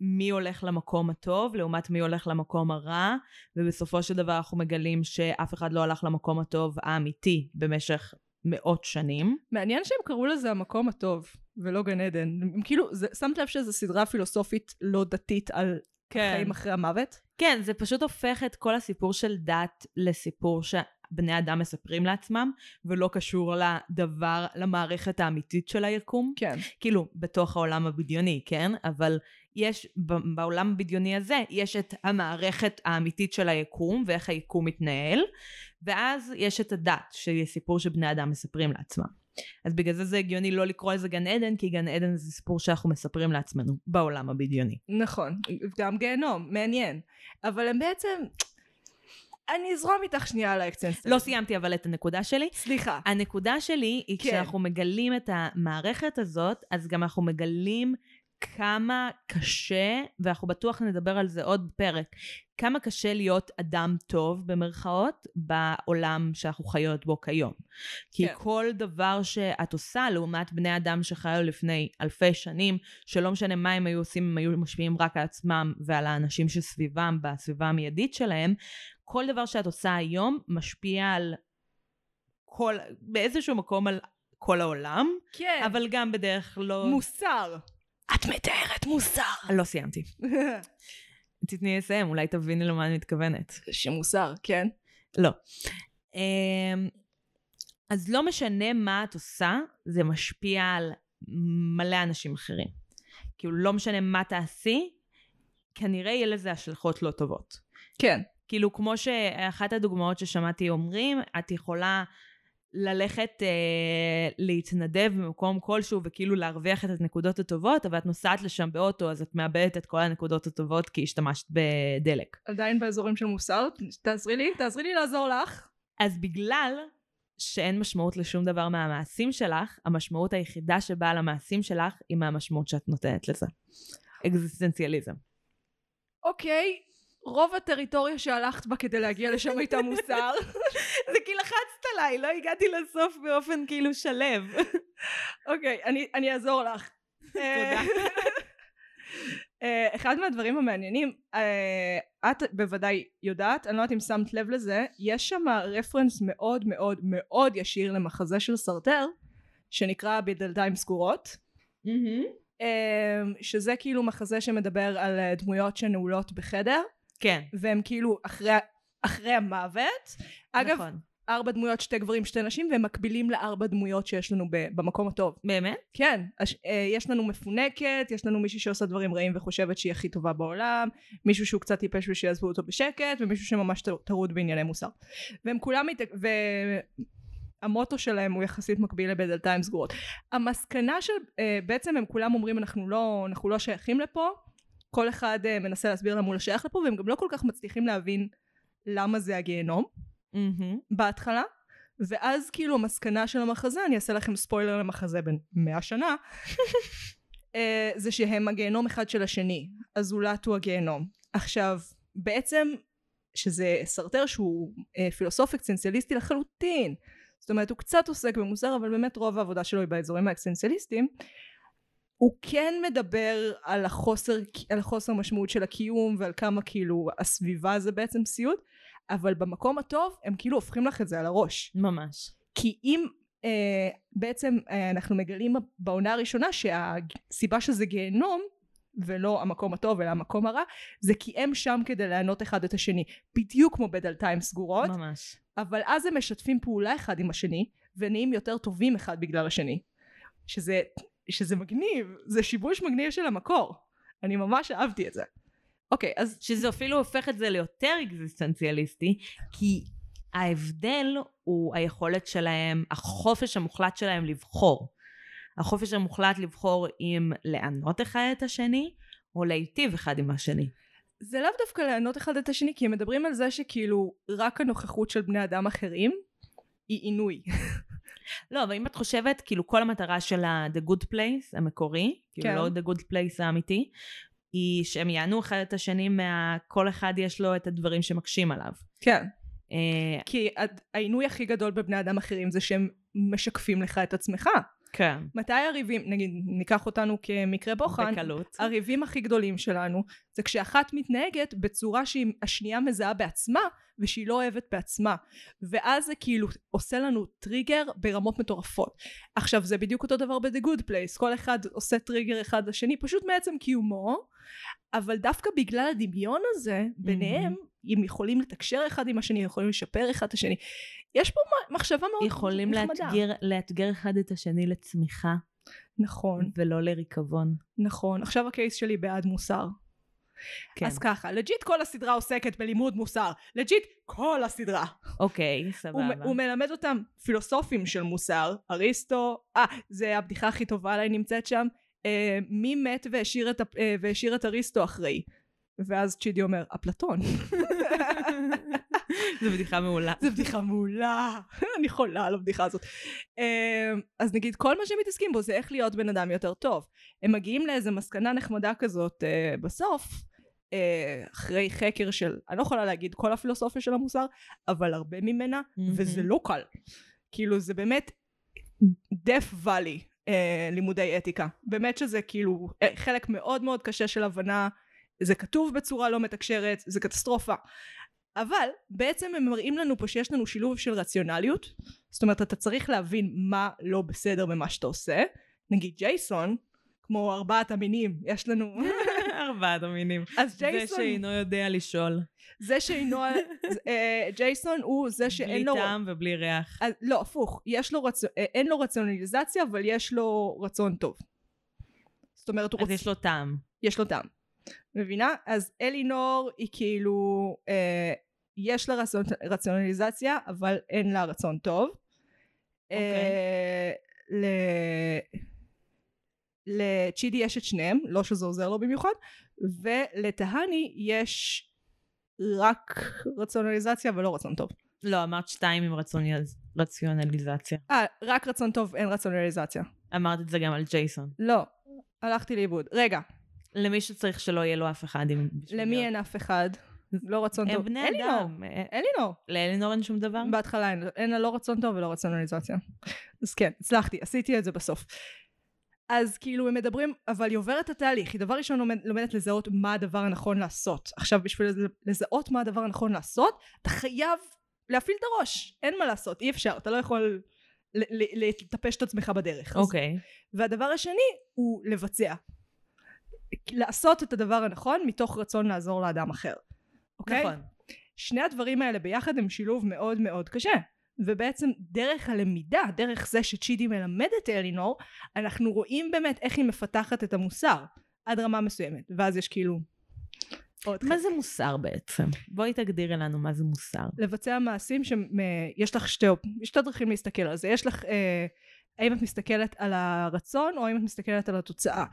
B: מי הולך למקום הטוב לעומת מי הולך למקום הרע, ובסופו של דבר אנחנו מגלים שאף אחד לא הלך למקום הטוב האמיתי במשך מאות שנים.
A: מעניין שהם קראו לזה המקום הטוב, ולא גן עדן. הם כאילו, זה, שמת לב שזו סדרה פילוסופית לא דתית על כן. חיים אחרי המוות?
B: כן, זה פשוט הופך את כל הסיפור של דת לסיפור שבני אדם מספרים לעצמם, ולא קשור לדבר, למערכת האמיתית של היקום.
A: כן.
B: כאילו, בתוך העולם הבדיוני, כן? אבל יש, בעולם הבדיוני הזה, יש את המערכת האמיתית של היקום, ואיך היקום מתנהל, ואז יש את הדת, שהיא סיפור שבני אדם מספרים לעצמם. אז בגלל זה זה הגיוני לא לקרוא לזה גן עדן, כי גן עדן זה סיפור שאנחנו מספרים לעצמנו בעולם הבדיוני.
A: נכון, גם גיהנום, מעניין. אבל הם בעצם... אני אזרום איתך שנייה על ה existence.
B: לא סיימתי אבל את הנקודה שלי.
A: סליחה.
B: הנקודה שלי היא כן. כשאנחנו מגלים את המערכת הזאת, אז גם אנחנו מגלים כמה קשה, ואנחנו בטוח נדבר על זה עוד פרק, כמה קשה להיות אדם טוב במרכאות בעולם שאנחנו חיות בו כיום. כי כן. כל דבר שאת עושה לעומת בני אדם שחיו לפני אלפי שנים, שלא משנה מה הם היו עושים, הם היו משפיעים רק על עצמם ועל האנשים שסביבם, בסביבה המיידית שלהם, כל דבר שאת עושה היום משפיע על כל, באיזשהו מקום על כל העולם,
A: כן.
B: אבל גם בדרך לא...
A: מוסר.
B: את מתארת מוסר. לא סיימתי. תתני לסיים, אולי תביני למה אני מתכוונת.
A: שמוסר, כן?
B: לא. אמ, אז לא משנה מה את עושה, זה משפיע על מלא אנשים אחרים. כאילו, לא משנה מה תעשי, כנראה יהיה לזה השלכות לא טובות.
A: כן.
B: כאילו, כמו שאחת הדוגמאות ששמעתי אומרים, את יכולה ללכת אה, להתנדב במקום כלשהו וכאילו להרוויח את הנקודות הטובות, אבל את נוסעת לשם באוטו, אז את מאבדת את כל הנקודות הטובות כי השתמשת בדלק.
A: עדיין באזורים של מוסר? תעזרי לי, תעזרי לי לעזור לך.
B: אז בגלל שאין משמעות לשום דבר מהמעשים שלך, המשמעות היחידה שבאה למעשים שלך היא מהמשמעות שאת נותנת לזה. אקזיסטנציאליזם.
A: אוקיי, רוב הטריטוריה שהלכת בה כדי להגיע לשם הייתה מוסר.
B: זה כי לחצת עליי, לא הגעתי לסוף באופן כאילו שלב.
A: אוקיי, אני אעזור לך.
B: תודה.
A: Uh, אחד מהדברים המעניינים, uh, את בוודאי יודעת, אני לא יודעת אם שמת לב לזה, יש שם רפרנס מאוד מאוד מאוד ישיר למחזה של סרטר, שנקרא בדלתיים סגורות. Mm-hmm. Uh, שזה כאילו מחזה שמדבר על דמויות שנעולות בחדר.
B: כן.
A: והם כאילו אחרי, אחרי המוות. אגב, נכון. ארבע דמויות, שתי גברים, שתי נשים, והם מקבילים לארבע דמויות שיש לנו במקום הטוב.
B: באמת?
A: כן. אה, יש לנו מפונקת, יש לנו מישהי שעושה דברים רעים וחושבת שהיא הכי טובה בעולם, מישהו שהוא קצת טיפש ושיעזבו אותו בשקט, ומישהו שממש טרוד בענייני מוסר. והם כולם, מת... והמוטו שלהם הוא יחסית מקביל לבדלתיים סגורות. המסקנה של, אה, בעצם הם כולם אומרים אנחנו לא, אנחנו לא שייכים לפה, כל אחד uh, מנסה להסביר למה הוא לא שייך לפה והם גם לא כל כך מצליחים להבין למה זה הגיהנום. mm-hmm. בהתחלה ואז כאילו המסקנה של המחזה אני אעשה לכם ספוילר למחזה בין מאה שנה uh, זה שהם הגיהנום אחד של השני הזולת הוא הגיהנום. עכשיו בעצם שזה סרטר שהוא uh, פילוסוף אקסנציאליסטי לחלוטין. זאת אומרת הוא קצת עוסק במוסר אבל באמת רוב העבודה שלו היא באזורים האקסנציאליסטיים הוא כן מדבר על החוסר, על החוסר משמעות של הקיום ועל כמה כאילו הסביבה זה בעצם סיוט אבל במקום הטוב הם כאילו הופכים לך את זה על הראש.
B: ממש.
A: כי אם אה, בעצם אה, אנחנו מגלים בעונה הראשונה שהסיבה שזה גיהנום ולא המקום הטוב אלא המקום הרע זה כי הם שם כדי לענות אחד את השני. בדיוק כמו בדלתיים סגורות
B: ממש.
A: אבל אז הם משתפים פעולה אחד עם השני ונהיים יותר טובים אחד בגלל השני. שזה שזה מגניב, זה שיבוש מגניב של המקור. אני ממש אהבתי את זה. אוקיי, אז...
B: שזה אפילו הופך את זה ליותר אקזיסטנציאליסטי, כי ההבדל הוא היכולת שלהם, החופש המוחלט שלהם לבחור. החופש המוחלט לבחור אם לענות אחד את השני, או להיטיב אחד עם השני.
A: זה לאו דווקא לענות אחד את השני, כי הם מדברים על זה שכאילו רק הנוכחות של בני אדם אחרים היא עינוי.
B: לא, אבל אם את חושבת, כאילו כל המטרה של ה-The Good Place המקורי, כאילו
A: כן.
B: לא The Good Place האמיתי, היא שהם יענו אחד את השני מה... כל אחד יש לו את הדברים שמקשים עליו.
A: כן.
B: אה,
A: כי העינוי הכי גדול בבני אדם אחרים זה שהם משקפים לך את עצמך.
B: כן.
A: מתי הריבים, נגיד, ניקח אותנו כמקרה בוחן,
B: בקלות.
A: הריבים הכי גדולים שלנו זה כשאחת מתנהגת בצורה שהשנייה מזהה בעצמה ושהיא לא אוהבת בעצמה. ואז זה כאילו עושה לנו טריגר ברמות מטורפות. עכשיו זה בדיוק אותו דבר ב-The Good Place. כל אחד עושה טריגר אחד לשני פשוט מעצם קיומו אבל דווקא בגלל הדמיון הזה ביניהם הם יכולים לתקשר אחד עם השני יכולים לשפר אחד את השני. יש פה מחשבה מאוד
B: יכולים
A: נחמדה.
B: לאתגר, לאתגר אחד את השני לצמיחה,
A: נכון.
B: ולא לריקבון.
A: נכון. עכשיו ה case שלי בעד מוסר
B: כן.
A: אז ככה, legit כל הסדרה עוסקת בלימוד מוסר. legit כל הסדרה.
B: אוקיי,
A: הוא,
B: סבבה.
A: הוא מלמד אותם פילוסופים של מוסר, אריסטו, אה, זה הבדיחה הכי טובה עליי נמצאת שם, אה, מי מת והשאיר את, אה, והשאיר את אריסטו אחראי? ואז צ'ידי אומר, אפלטון.
B: זו בדיחה מעולה.
A: זו בדיחה מעולה, אני חולה על הבדיחה הזאת. אה, אז נגיד כל מה שהם מתעסקים בו זה איך להיות בן אדם יותר טוב. הם מגיעים לאיזה מסקנה נחמדה כזאת אה, בסוף, אה, אחרי חקר של, אני לא יכולה להגיד כל הפילוסופיה של המוסר, אבל הרבה ממנה. וזה לא קל. כאילו זה באמת דף ואלי אה, לימודי אתיקה. באמת שזה כאילו חלק מאוד מאוד קשה של הבנה, זה כתוב בצורה לא מתקשרת, זה קטסטרופה. אבל בעצם הם מראים לנו פה שיש לנו שילוב של רציונליות, זאת אומרת אתה צריך להבין מה לא בסדר במה שאתה עושה, נגיד ג'ייסון, כמו ארבעת המינים, יש לנו,
B: ארבעת המינים.
A: אז
B: זה
A: ג'ייסון,
B: שאינו יודע לשאול.
A: זה שאינו, אה, ג'ייסון הוא זה שאין
B: בלי
A: לו,
B: טעם ובלי ריח.
A: אז, לא הפוך, יש לו רצון, אה, אין לו רציונליזציה אבל יש לו רצון טוב. זאת אומרת הוא
B: אז
A: רוצה,
B: יש לו טעם.
A: יש לו טעם. מבינה? אז אלינור היא כאילו, אה, יש לה רצון, רציונליזציה, אבל אין לה רצון טוב. אה, ל... לצ'ידי יש את שניהם, לא שזה עוזר לו במיוחד, ולטהני יש רק רציונליזציה ולא רצון טוב.
B: לא, אמרת שתיים עם רציונליזציה.
A: אה, רק רצון טוב, אין רציונליזציה.
B: אמרת את זה גם על ג'ייסון.
A: לא, הלכתי לאיבוד. רגע,
B: למי שצריך שלא יהיה לו אף אחד עם...
A: למי אין אף אחד? לא רצון
B: הם
A: טוב.
B: בני
A: אלינור.
B: אדם.
A: אלינור.
B: לאלינור אין שום דבר?
A: בהתחלה אין, אין לה לא רצון טוב ולא רציונליזציה. אז כן, הצלחתי, עשיתי את זה בסוף. אז כאילו הם מדברים, אבל היא עוברת את התהליך, היא דבר ראשון לומד, לומדת לזהות מה הדבר הנכון לעשות. עכשיו בשביל לז- לזהות מה הדבר הנכון לעשות, אתה חייב להפעיל את הראש, אין מה לעשות, אי אפשר, אתה לא יכול לטפש את עצמך בדרך.
B: אוקיי.
A: והדבר השני הוא לבצע. לעשות את הדבר הנכון מתוך רצון לעזור לאדם אחר. אוקיי?
B: נכון.
A: שני הדברים האלה ביחד הם שילוב מאוד מאוד קשה. ובעצם דרך הלמידה, דרך זה שצ'ידי מלמד את אלינור, אנחנו רואים באמת איך היא מפתחת את המוסר עד רמה מסוימת. ואז יש כאילו... עוד
B: מה
A: חלק.
B: זה מוסר בעצם? בואי תגדירי לנו מה זה מוסר.
A: לבצע מעשים שיש לך שתי, שתי דרכים להסתכל על זה. יש לך... אה, האם את מסתכלת על הרצון או האם את מסתכלת על התוצאה.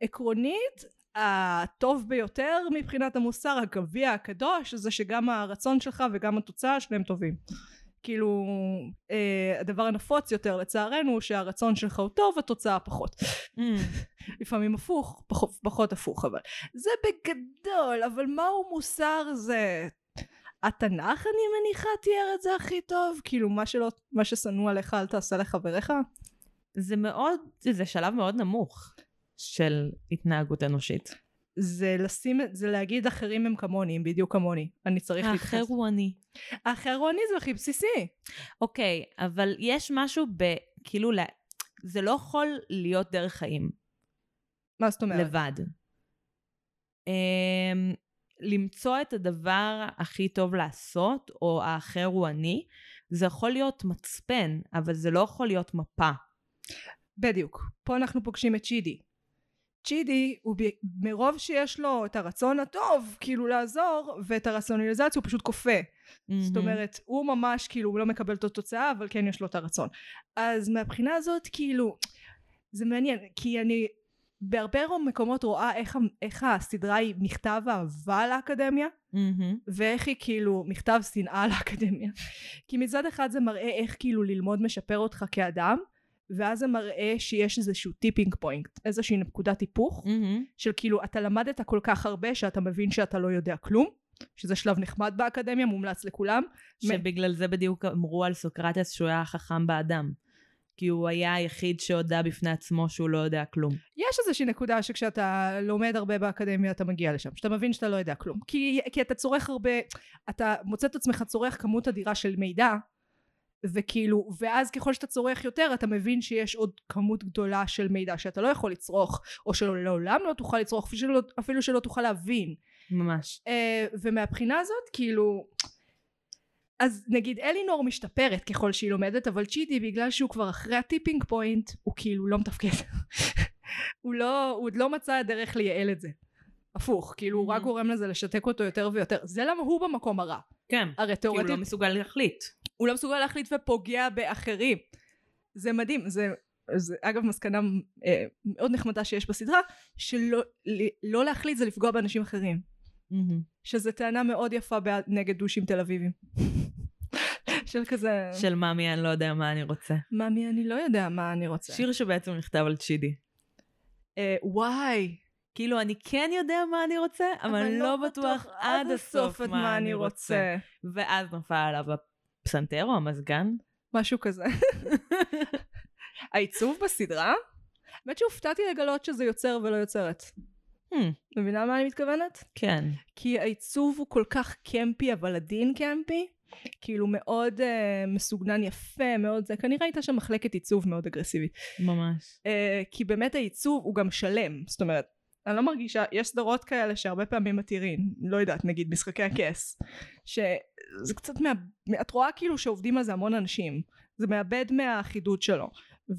A: עקרונית, הטוב ביותר מבחינת המוסר, הגביע הקדוש, זה שגם הרצון שלך וגם התוצאה שלהם טובים. כאילו, אה, הדבר הנפוץ יותר לצערנו הוא שהרצון שלך הוא טוב, התוצאה פחות. לפעמים הפוך, פחות, פחות הפוך אבל. זה בגדול, אבל מהו מוסר זה... התנ"ך אני מניחה תיאר את זה הכי טוב? כאילו מה שלא, מה ששנוא עליך אל תעשה לחבריך?
B: זה מאוד, זה שלב מאוד נמוך של התנהגות אנושית.
A: זה לשים, זה להגיד אחרים הם כמוני, הם בדיוק כמוני. אני צריך
B: האחר
A: להתייחס.
B: הוא אני.
A: האחר הוא אני זה הכי בסיסי.
B: אוקיי, אבל יש משהו ב... כאילו, זה לא יכול להיות דרך חיים.
A: מה זאת אומרת?
B: לבד. Um, למצוא את הדבר הכי טוב לעשות, או האחר הוא אני, זה יכול להיות מצפן, אבל זה לא יכול להיות מפה.
A: בדיוק. פה אנחנו פוגשים את צ'ידי. צ'ידי, הוא ב- מרוב שיש לו את הרצון הטוב, כאילו לעזור, ואת הרציונליזציה, הוא פשוט כופה. זאת אומרת, הוא ממש כאילו, הוא לא מקבל את התוצאה, אבל כן יש לו את הרצון. אז מהבחינה הזאת, כאילו, זה מעניין, כי אני בהרבה מקומות רואה איך, איך הסדרה היא מכתב אהבה לאקדמיה,
B: מהמם.
A: ואיך היא כאילו מכתב שנאה לאקדמיה. כי מצד אחד זה מראה איך כאילו ללמוד משפר אותך כאדם, ואז זה מראה שיש איזשהו tipping point, איזושהי נקודת היפוך,
B: מהמם.
A: של כאילו אתה למדת כל כך הרבה שאתה מבין שאתה לא יודע כלום, שזה שלב נחמד באקדמיה, מומלץ לכולם.
B: שבגלל זה בדיוק אמרו על סוקרטס שהוא היה החכם באדם. כי הוא היה היחיד שהודה בפני עצמו שהוא לא יודע כלום.
A: יש איזושהי נקודה שכשאתה לומד הרבה באקדמיה אתה מגיע לשם, שאתה מבין שאתה לא יודע כלום. כי, כי אתה צורך הרבה, אתה מוצא את עצמך צורך כמות אדירה של מידע, וכאילו, ואז ככל שאתה צורך יותר אתה מבין שיש עוד כמות גדולה של מידע שאתה לא יכול לצרוך, או שלעולם לא תוכל לצרוך, אפילו שלא, אפילו שלא תוכל להבין.
B: ממש.
A: Uh, ומהבחינה הזאת כאילו אז נגיד אלינור משתפרת ככל שהיא לומדת אבל צ'יטי בגלל שהוא כבר אחרי הטיפינג פוינט הוא כאילו לא מתפקד הוא לא הוא עוד לא מצא דרך לייעל את זה הפוך כאילו הוא רק. גורם לזה לשתק אותו יותר ויותר זה למה הוא במקום הרע
B: כן.
A: הרי
B: כי הוא לא מסוגל להחליט.
A: הוא לא מסוגל להחליט ופוגע באחרים זה מדהים זה, זה אגב מסקנה אה, מאוד נחמדה שיש בסדרה שלא ל- לא להחליט זה לפגוע באנשים אחרים
B: מהמם.
A: שזה טענה מאוד יפה בעד- נגד דושים תל אביבים. של כזה,
B: של מאמי, אני לא יודע מה אני רוצה.
A: ממי אני לא יודע מה אני רוצה.
B: שיר שבעצם נכתב על צ'ידי.
A: אה, וואי,
B: כאילו, אני כן יודע מה אני רוצה, אבל אני לא בטוח עד הסוף
A: את
B: מה אני רוצה. ואז נפל עליו הפסנתר או המזגן.
A: משהו כזה. העיצוב בסדרה? האמת שהופתעתי לגלות שזה יוצר ולא יוצרת.
B: Hmm,
A: מבינה מה אני מתכוונת?
B: כן.
A: כי העיצוב הוא כל כך קמפי אבל עדין קמפי. כאילו מאוד uh, מסוגנן יפה מאוד זה כנראה הייתה שם מחלקת עיצוב מאוד אגרסיבית
B: ממש.
A: אה, כי באמת העיצוב הוא גם שלם זאת אומרת אני לא מרגישה יש סדרות כאלה שהרבה פעמים מתירים לא יודעת נגיד משחקי הכס שזה קצת מה... את רואה כאילו שעובדים על זה המון אנשים זה מאבד מהאחידות שלו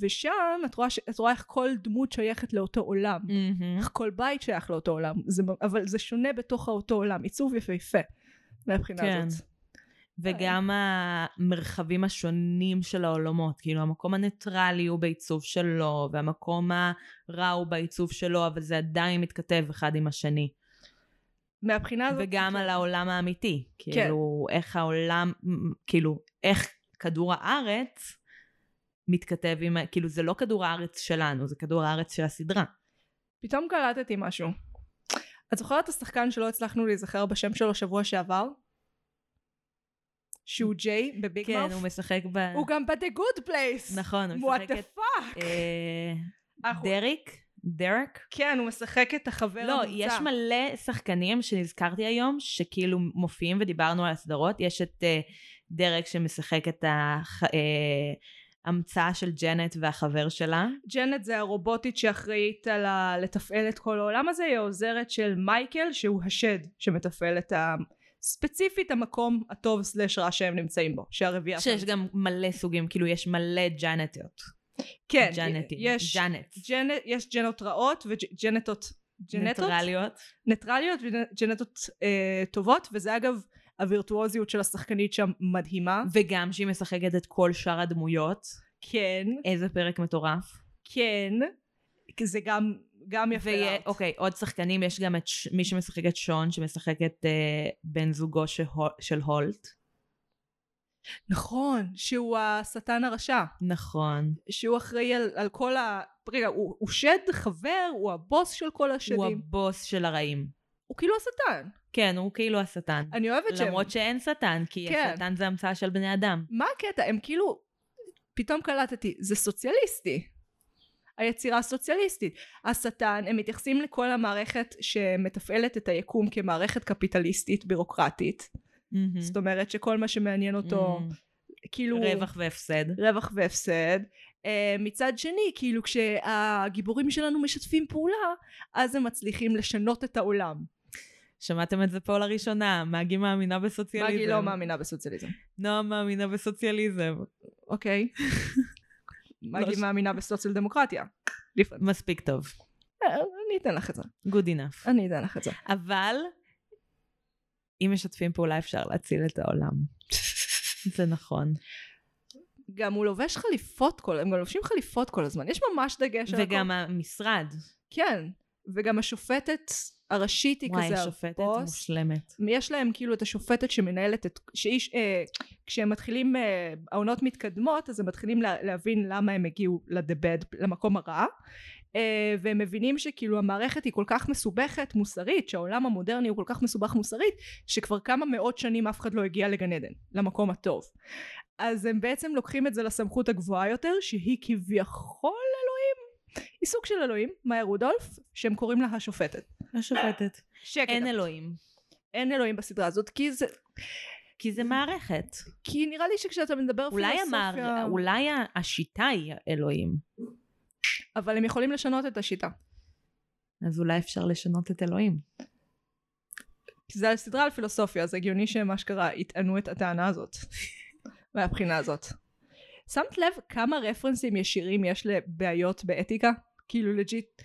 A: ושם את רואה, ש... את רואה איך כל דמות שייכת לאותו עולם
B: מהמם.
A: איך כל בית שייך לאותו עולם זה... אבל זה שונה בתוך אותו עולם עיצוב יפהפה מהבחינה
B: כן.
A: הזאת
B: וגם המרחבים השונים של העולמות, כאילו המקום הניטרלי הוא בעיצוב שלו, והמקום הרע הוא בעיצוב שלו, אבל זה עדיין מתכתב אחד עם השני.
A: מהבחינה הזאת
B: וגם
A: כן.
B: על העולם האמיתי. כאילו, איך העולם, כאילו, איך כדור הארץ מתכתב עם, כאילו, זה לא כדור הארץ שלנו, זה כדור הארץ של הסדרה.
A: פתאום קלטתי משהו. את זוכרת את השחקן שלא הצלחנו להיזכר בשם שלו שבוע שעבר? שהוא Jay ב Big
B: כן,
A: Mouth?
B: הוא משחק ב...
A: הוא גם ב-The Good Place!
B: נכון, הוא משחק את...
A: פאק!
B: אה, דריק? דרק?
A: כן, הוא משחק את החבר
B: לא,
A: המומצא.
B: יש מלא שחקנים שנזכרתי היום, שכאילו מופיעים ודיברנו על הסדרות. יש את אה, דרק שמשחק את ההמצאה של ג'נט והחבר שלה.
A: ג'נט זה הרובוטית שאחראית על ה... לתפעל את כל העולם הזה, היא העוזרת של מייקל שהוא השד שמתפעל את ה... ספציפית המקום הטוב סלש רע שהם נמצאים בו, שהרביעייה
B: שיש
A: שם.
B: גם מלא סוגים, כאילו יש מלא ג'נטיות.
A: כן,
B: ג'נטים.
A: יש
B: ג'נט.
A: ג'נט, יש ג'נות רעות וג'נטות ג'נטות
B: ניטרליות.
A: ניטרליות וג'נטות אה, טובות וזה אגב הווירטואוזיות של השחקנית שם מדהימה
B: וגם שהיא משחקת את כל שאר הדמויות.
A: כן
B: איזה פרק מטורף.
A: כן זה גם גם יפה
B: ויהיה,
A: לארט.
B: אוקיי, עוד שחקנים, יש גם את ש- מי שמשחק את שון, שמשחק את אה, בן זוגו של, של הולט.
A: נכון שהוא השטן הרשע
B: נכון.
A: שהוא אחראי על, על כל ה... רגע הוא, הוא שד חבר הוא הבוס של כל השדים
B: הוא
A: הוא,
B: הבוס של הרעים.
A: הוא כאילו השטן
B: כן, הוא כאילו השטן.
A: אני אוהבת שהם
B: למרות שאין שטן, כי
A: כן.
B: השטן זה המצאה של בני אדם.
A: מה הקטע הם כאילו פתאום קלטתי זה סוציאליסטי היצירה הסוציאליסטית השטן הם מתייחסים לכל המערכת שמתפעלת את היקום כמערכת קפיטליסטית בירוקרטית
B: מהמם.
A: זאת אומרת שכל מה שמעניין אותו
B: Mm,
A: כאילו
B: רווח והפסד.
A: רווח והפסד uh, מצד שני כאילו כשהגיבורים שלנו משתפים פעולה אז הם מצליחים לשנות את העולם
B: שמעתם את זה פה לראשונה, מגי מאמינה בסוציאליזם.
A: מגי לא מאמינה בסוציאליזם
B: נועה מאמינה בסוציאליזם.
A: אוקיי מגי
B: ש-
A: מאמינה בסוציאל דמוקרטיה.
B: מספיק טוב.
A: אה, אני אתן לך את זה.
B: good enough.
A: אני אתן לך את זה.
B: אבל אם משתפים פעולה אפשר להציל את העולם. זה נכון.
A: גם הוא לובש חליפות כל, הם גם לובשים חליפות כל הזמן. יש ממש דגש על
B: וגם המשרד.
A: כן, וגם השופטת הראשית היא
B: וואי,
A: כזה
B: השופטת
A: הבוס.
B: מושלמת.
A: יש להם כאילו את השופטת שמנהלת את... שאיש... אה, כשהם מתחילים... אה, העונות מתקדמות, אז הם מתחילים לה, להבין למה הם הגיעו לדבד, למקום הרע. אה, והם מבינים שכאילו המערכת היא כל כך מסובכת מוסרית, שהעולם המודרני הוא כל כך מסובך מוסרית, שכבר כמה מאות שנים אף אחד לא הגיע לגן עדן, למקום הטוב. אז הם בעצם לוקחים את זה לסמכות הגבוהה יותר, שהיא כביכול אלוהים. היא סוג של אלוהים, מאיה רודולף, שהם קוראים לה השופטת.
B: השופטת.
A: שקט.
B: אין אלוהים.
A: אין אלוהים בסדרה הזאת, כי זה...
B: כי זה מערכת.
A: כי נראה לי שכשאתה מדבר
B: אולי,
A: פילוסופיה...
B: המער... אולי השיטה היא אלוהים.
A: אבל הם יכולים לשנות את השיטה.
B: אז אולי אפשר לשנות את אלוהים.
A: כי זה סדרה על פילוסופיה, אז הגיוני שהם אשכרה יטענו את הטענה הזאת. מהבחינה הזאת. שמת לב כמה רפרנסים ישירים יש לבעיות באתיקה? כאילו לג'יט...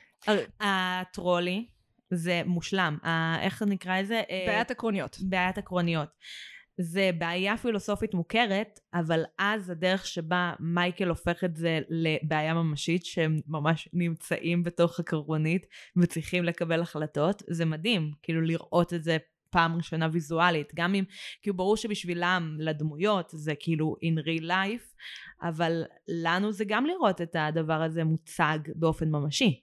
B: הטרולי זה מושלם. איך נקרא לזה? אה,
A: בעיית עקרוניות.
B: בעיית עקרוניות. זה בעיה פילוסופית מוכרת, אבל אז הדרך שבה מייקל הופך את זה לבעיה ממשית, שהם ממש נמצאים בתוך הקרונית וצריכים לקבל החלטות, זה מדהים, כאילו לראות את זה פעם ראשונה ויזואלית, גם אם, כאילו ברור שבשבילם, לדמויות, זה כאילו in real life, אבל לנו זה גם לראות את הדבר הזה מוצג באופן ממשי.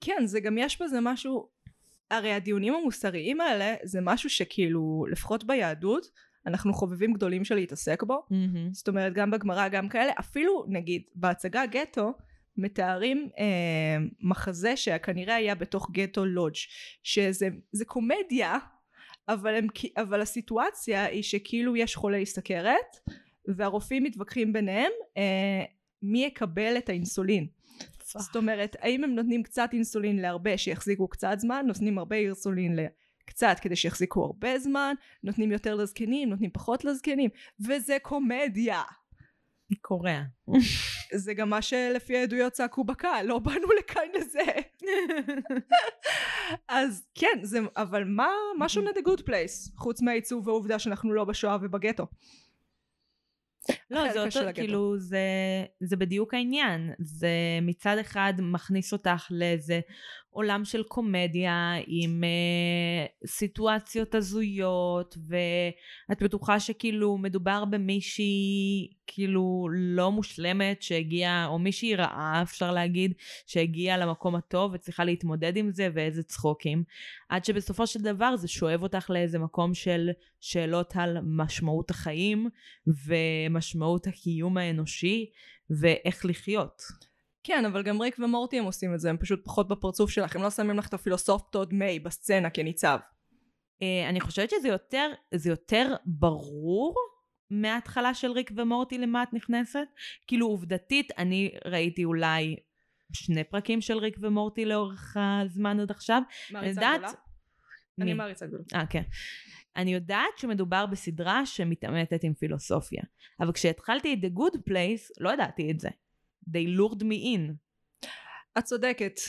A: כן, זה גם יש בזה משהו... הרי הדיונים המוסריים האלה זה משהו שכאילו, לפחות ביהדות, אנחנו חובבים גדולים של להתעסק בו. זאת אומרת, גם בגמרא, גם כאלה. אפילו, נגיד, בהצגה גטו, מתארים אה, מחזה שכנראה היה בתוך גטו לודג' שזה זה קומדיה אבל, הם, אבל הסיטואציה היא שכאילו יש חולי סכרת והרופאים מתווכחים ביניהם אה, מי יקבל את האינסולין זאת אומרת האם הם נותנים קצת אינסולין להרבה שיחזיקו קצת זמן נותנים הרבה אינסולין לקצת כדי שיחזיקו הרבה זמן נותנים יותר לזקנים נותנים פחות לזקנים וזה קומדיה
B: קורע.
A: זה גם מה שלפי העדויות צעקו בקהל, לא באנו לכאן לזה. אז כן, זה, אבל מה, מה שונה The Good Place, חוץ מהעיצוב והעובדה שאנחנו לא בשואה ובגטו?
B: לא, זה אותו. כאילו, זה, זה בדיוק העניין. זה מצד אחד מכניס אותך לאיזה עולם של קומדיה עם אה, סיטואציות הזויות, ואת בטוחה שכאילו מדובר במישהי כאילו לא מושלמת שהגיעה, או מישהי רעה, אפשר להגיד, שהגיעה למקום הטוב וצריכה להתמודד עם זה, ואיזה צחוקים. עד שבסופו של דבר זה שואב אותך לאיזה מקום של שאלות על משמעות החיים, ומשמעות הקיום האנושי, ואיך לחיות.
A: כן, אבל גם ריק ומורטי הם עושים את זה, הם פשוט פחות בפרצוף שלך, הם לא שמים לך את הפילוסוף טוד מיי בסצנה כניצב.
B: אה, אני חושבת שזה יותר, זה יותר ברור מההתחלה של ריק ומורטי למה את נכנסת. כאילו עובדתית, אני ראיתי אולי שני פרקים של ריק ומורטי לאורך הזמן עד עכשיו.
A: מעריצה
B: יודעת-
A: גדולה? אני מעריצה גדולה.
B: אה, כן. אני יודעת שמדובר בסדרה שמתעמתת עם פילוסופיה. אבל כשהתחלתי את The Good Place, לא ידעתי את זה. They lured me in.
A: את צודקת.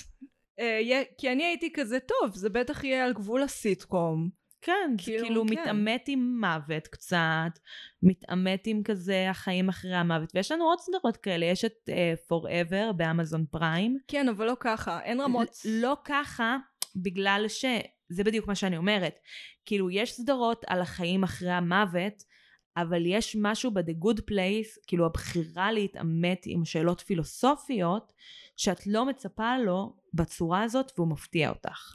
A: אה, כי אני הייתי כזה, טוב, זה בטח יהיה על גבול הסיטקום.
B: כן,
A: כאילו,
B: כאילו
A: כן.
B: מתעמת עם מוות קצת, מתעמת עם כזה החיים אחרי המוות, ויש לנו עוד סדרות כאלה, יש את uh, Forever באמזון פריים.
A: כן, אבל לא ככה, אין רמות.
B: לא ככה, בגלל ש... זה בדיוק מה שאני אומרת. כאילו, יש סדרות על החיים אחרי המוות, אבל יש משהו ב-The Good Place, כאילו הבחירה להתעמת עם שאלות פילוסופיות, שאת לא מצפה לו בצורה הזאת, והוא מפתיע אותך.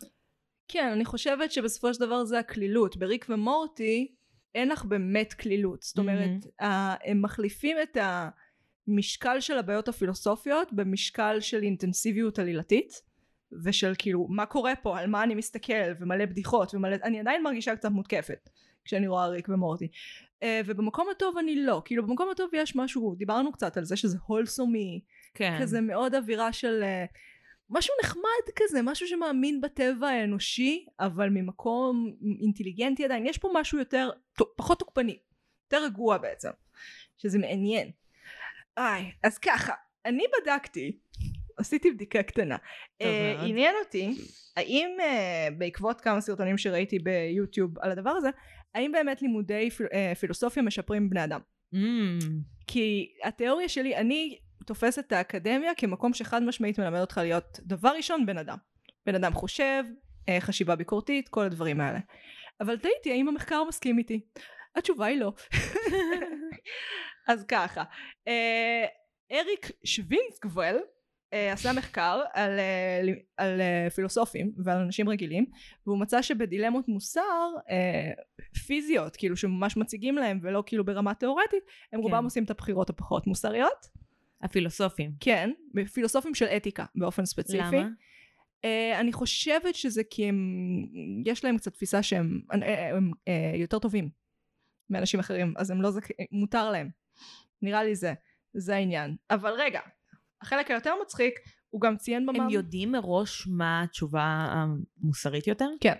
A: כן, אני חושבת שבסופו של דבר זה הקלילות. בריק ומורטי אין לך באמת קלילות. זאת אומרת, ה- הם מחליפים את המשקל של הבעיות הפילוסופיות במשקל של אינטנסיביות עלילתית, ושל כאילו, מה קורה פה, על מה אני מסתכל, ומלא בדיחות, ומלא... אני עדיין מרגישה קצת מותקפת כשאני רואה ריק ומורטי. Uh, ובמקום הטוב אני לא. כאילו, במקום הטוב יש משהו, דיברנו קצת על זה שזה הולסומי,
B: כן.
A: כזה מאוד אווירה של uh, משהו נחמד כזה, משהו שמאמין בטבע האנושי, אבל ממקום אינטליגנטי עדיין, יש פה משהו יותר, פחות תוקפני, יותר רגוע בעצם, שזה מעניין. איי, אז ככה, אני בדקתי, עשיתי בדיקה קטנה. אה. עניין אותי, האם אה, בעקבות כמה סרטונים שראיתי ביוטיוב על הדבר הזה, האם באמת לימודי פיל- אה, פילוסופיה משפרים בני אדם?
B: Mm,
A: כי התיאוריה שלי, אני תופסת את האקדמיה כמקום שחד משמעית מלמד אותך להיות דבר ראשון בן אדם. בן אדם חושב, אה, חשיבה ביקורתית, כל הדברים האלה. אבל תהיתי האם המחקר מסכים איתי. התשובה היא לא. אז ככה, אה, אריק שווינסקוול עשה מחקר על, אה, על אה, פילוסופים ועל אנשים רגילים והוא מצא שבדילמות מוסר אה, פיזיות כאילו שממש מציגים להם ולא כאילו ברמה תיאורטית הם
B: כן.
A: רובם עושים את הבחירות הפחות מוסריות
B: הפילוסופים.
A: כן פילוסופים של אתיקה באופן ספציפי
B: למה?
A: אה, אני חושבת שזה כי הם יש להם קצת תפיסה שהם אה, אה, הם, אה, יותר טובים מאנשים אחרים אז הם לא זכ... מותר להם נראה לי זה זה העניין אבל רגע החלק היותר מצחיק הוא גם ציין במאמר
B: הם יודעים מראש מה התשובה המוסרית יותר?
A: כן.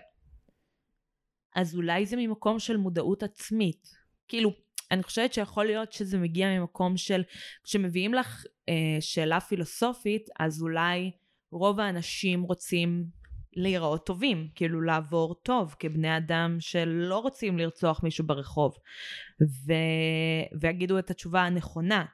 B: אז אולי זה ממקום של מודעות עצמית. כאילו, אני חושבת שיכול להיות שזה מגיע ממקום של, כשמביאים לך אה, שאלה פילוסופית, אז אולי רוב האנשים רוצים להיראות טובים, כאילו לעבור טוב, כבני אדם שלא רוצים לרצוח מישהו ברחוב, ו... ויגידו את התשובה הנכונה.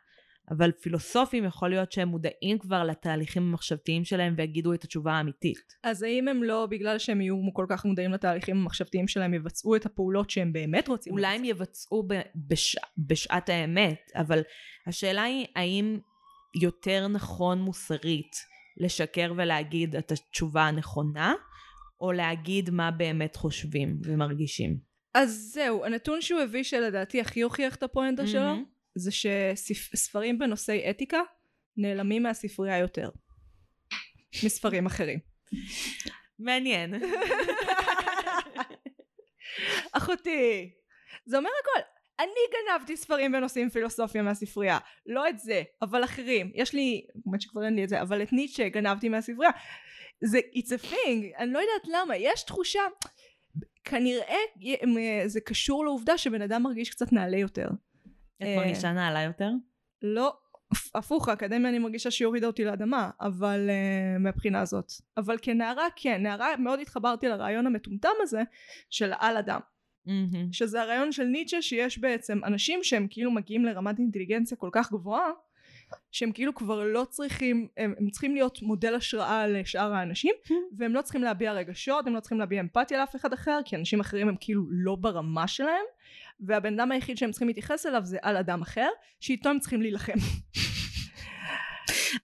B: אבל פילוסופים יכול להיות שהם מודעים כבר לתהליכים המחשבתיים שלהם ויגידו את התשובה האמיתית.
A: אז האם הם לא בגלל שהם יהיו כל כך מודעים לתהליכים המחשבתיים שלהם יבצעו את הפעולות שהם באמת רוצים
B: אולי הם יבצעו בש... בשעת האמת, אבל השאלה היא האם יותר נכון מוסרית לשקר ולהגיד את התשובה הנכונה, או להגיד מה באמת חושבים ומרגישים.
A: אז זהו הנתון שהוא הביא שלדעתי הכי הוכיח את הפואנטה שלו
B: מהמם.
A: זה שספרים בנושאי אתיקה נעלמים מהספרייה יותר. מספרים אחרים.
B: מעניין.
A: אחותי זה אומר הכל. אני גנבתי ספרים בנושאים פילוסופיה מהספרייה. לא את זה אבל אחרים. יש לי באמת שכבר אין לי את זה אבל את ניטשה גנבתי מהספרייה. זה it's a thing. אני לא יודעת למה. יש תחושה כנראה אה, זה קשור לעובדה שבן אדם מרגיש קצת נעלה יותר
B: את
A: אה,
B: מרגישה נעלה יותר?
A: לא הפ- הפוך האקדמיה אני מרגישה שהיא הורידה אותי לאדמה אבל uh, מהבחינה הזאת אבל כנערה כן נערה מאוד התחברתי לרעיון המטומטם הזה של על אדם. שזה הרעיון של ניטשה שיש בעצם אנשים שהם כאילו מגיעים לרמת אינטליגנציה כל כך גבוהה שהם כאילו כבר לא צריכים הם, הם צריכים להיות מודל השראה לשאר האנשים והם לא צריכים להביע רגשות הם לא צריכים להביע אמפתיה לאף אחד אחר כי אנשים אחרים הם כאילו לא ברמה שלהם והבן אדם היחיד שהם צריכים להתייחס אליו זה על אדם אחר שאיתו הם צריכים להילחם.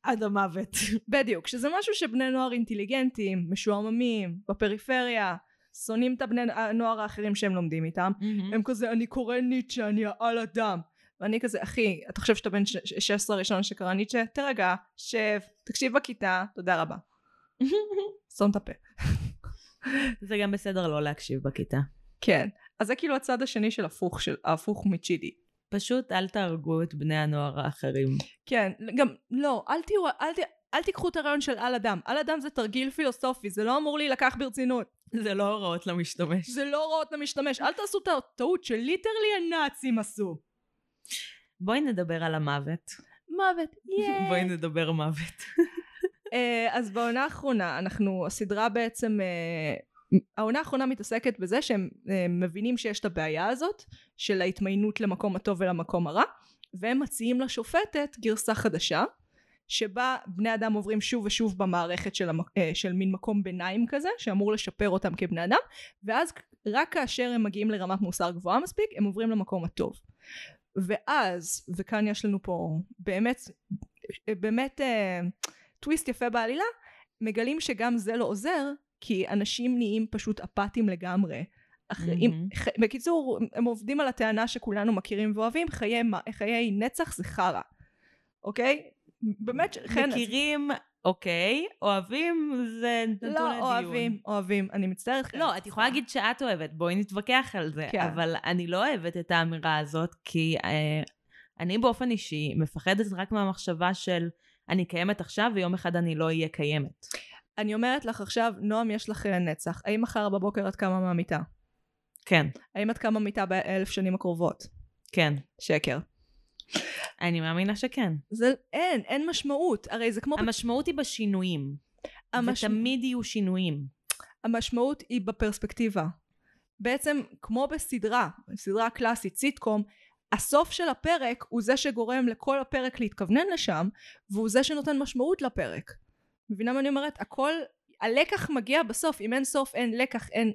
B: עד המוות.
A: בדיוק שזה משהו שבני נוער אינטליגנטים משועממים בפריפריה שונאים את הבני הנוער האחרים שהם לומדים איתם.
B: מהמם.
A: הם כזה אני קורא ניטשה אני העל אדם ואני כזה אחי אתה חושב שאתה בן ש- ש- 16 ראשון שקרא ניטשה? תרגע שב תקשיב בכיתה תודה רבה. סתום את הפה.
B: זה גם בסדר לא להקשיב בכיתה.
A: כן אז זה כאילו הצד השני של הפוך של ההפוך מצ'ידי
B: פשוט אל תהרגו את בני הנוער האחרים.
A: כן גם לא אל תהיו אל, ת, אל תיקחו את הרעיון של על אדם על אדם זה תרגיל פילוסופי זה לא אמור להילקח ברצינות
B: זה לא הוראות למשתמש.
A: זה לא הוראות למשתמש אל תעשו את הטעות שליטרלי הנאצים עשו
B: בואי נדבר על המוות.
A: מוות ייי
B: בואי נדבר מוות.
A: אה, אז בעונה האחרונה אנחנו הסדרה בעצם אה, העונה האחרונה מתעסקת בזה שהם אה, מבינים שיש את הבעיה הזאת של ההתמיינות למקום הטוב ולמקום הרע והם מציעים לשופטת גרסה חדשה שבה בני אדם עוברים שוב ושוב במערכת של, המק... אה, של מין מקום ביניים כזה שאמור לשפר אותם כבני אדם ואז רק כאשר הם מגיעים לרמת מוסר גבוהה מספיק הם עוברים למקום הטוב. ואז וכאן יש לנו פה באמת באמת אה, טוויסט יפה בעלילה מגלים שגם זה לא עוזר כי אנשים נהיים פשוט אפאתיים לגמרי אחרי, אם, ח, בקיצור הם עובדים על הטענה שכולנו מכירים ואוהבים חיי, חיי נצח זה חרא אוקיי? באמת חן-
B: מכירים, אוקיי, אוהבים זה נתון לדיון.
A: לא אוהבים אוהבים אני מצטערת חן.
B: לא, את יכולה להגיד שאת אוהבת, בואי נתווכח על זה,
A: כן.
B: אבל אני לא אוהבת את האמירה הזאת, כי אה, אני באופן אישי מפחדת רק מהמחשבה של אני קיימת עכשיו ויום אחד אני לא אהיה קיימת.
A: אני אומרת לך עכשיו נועם יש לך אה, נצח האם מחר בבוקר את קמה מהמיטה?
B: כן,
A: האם את קמה מיטה באלף שנים הקרובות?
B: כן.
A: שקר
B: אני מאמינה שכן.
A: זה, אין, אין משמעות. הרי זה כמו...
B: המשמעות היא בשינויים.
A: המש...
B: ותמיד יהיו שינויים.
A: המשמעות היא בפרספקטיבה. בעצם, כמו בסדרה, סדרה קלאסית, סיטקום, הסוף של הפרק הוא זה שגורם לכל הפרק להתכוונן לשם, והוא זה שנותן משמעות לפרק. מבינה מה אני אומרת? הכל, הלקח מגיע בסוף, אם אין סוף אין לקח, אין...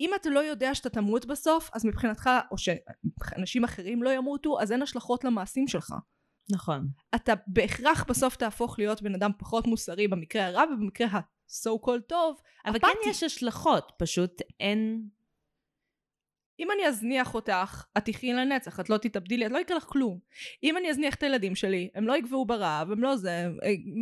A: אם אתה לא יודע שאתה תמות בסוף, אז מבחינתך, או שאנשים אחרים לא ימותו, אז אין השלכות למעשים שלך.
B: נכון.
A: אתה בהכרח בסוף תהפוך להיות בן אדם פחות מוסרי במקרה הרע, ובמקרה ה-so called טוב,
B: אבל
A: אפאתי.
B: כן יש השלכות, פשוט אין...
A: אם אני אזניח אותך, את תחי לנצח, את לא תתאבדי לי, את לא יקרה לך כלום. אם אני אזניח את הילדים שלי, הם לא יגבהו ברעב, הם לא זה,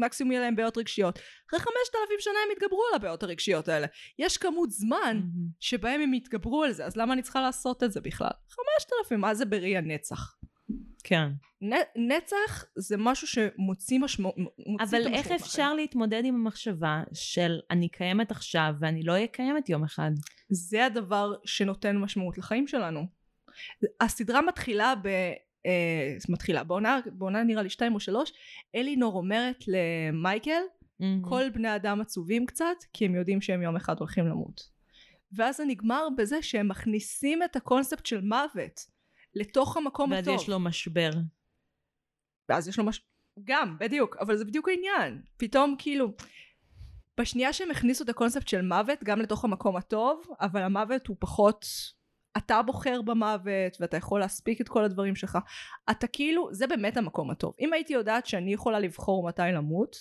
A: מקסימום יהיה להם בעיות רגשיות. אחרי חמשת אלפים שנה הם יתגברו על הבעיות הרגשיות האלה. יש כמות זמן שבהם הם יתגברו על זה, אז למה אני צריכה לעשות את זה בכלל? חמשת אלפים, מה זה בראי הנצח?
B: כן.
A: נ, נצח זה משהו שמוציא משמעות,
B: אבל איך אפשר להתמודד עם המחשבה של אני קיימת עכשיו ואני לא אהיה קיימת יום אחד?
A: זה הדבר שנותן משמעות לחיים שלנו. הסדרה מתחילה ב... אה, מתחילה, בעונה, בעונה נראה לי שתיים או שלוש, אלינור אומרת למייקל,
B: Mm-hmm.
A: כל בני אדם עצובים קצת, כי הם יודעים שהם יום אחד הולכים למות. ואז זה נגמר בזה שהם מכניסים את הקונספט של מוות לתוך המקום
B: ואז
A: הטוב.
B: יש לו משבר.
A: ואז יש לו מש... גם, בדיוק, אבל זה בדיוק העניין. פתאום כאילו, בשנייה שהם הכניסו את הקונספט של מוות גם לתוך המקום הטוב, אבל המוות הוא פחות... אתה בוחר במוות ואתה יכול להספיק את כל הדברים שלך. אתה כאילו, זה באמת המקום הטוב. אם הייתי יודעת שאני יכולה לבחור מתי למות,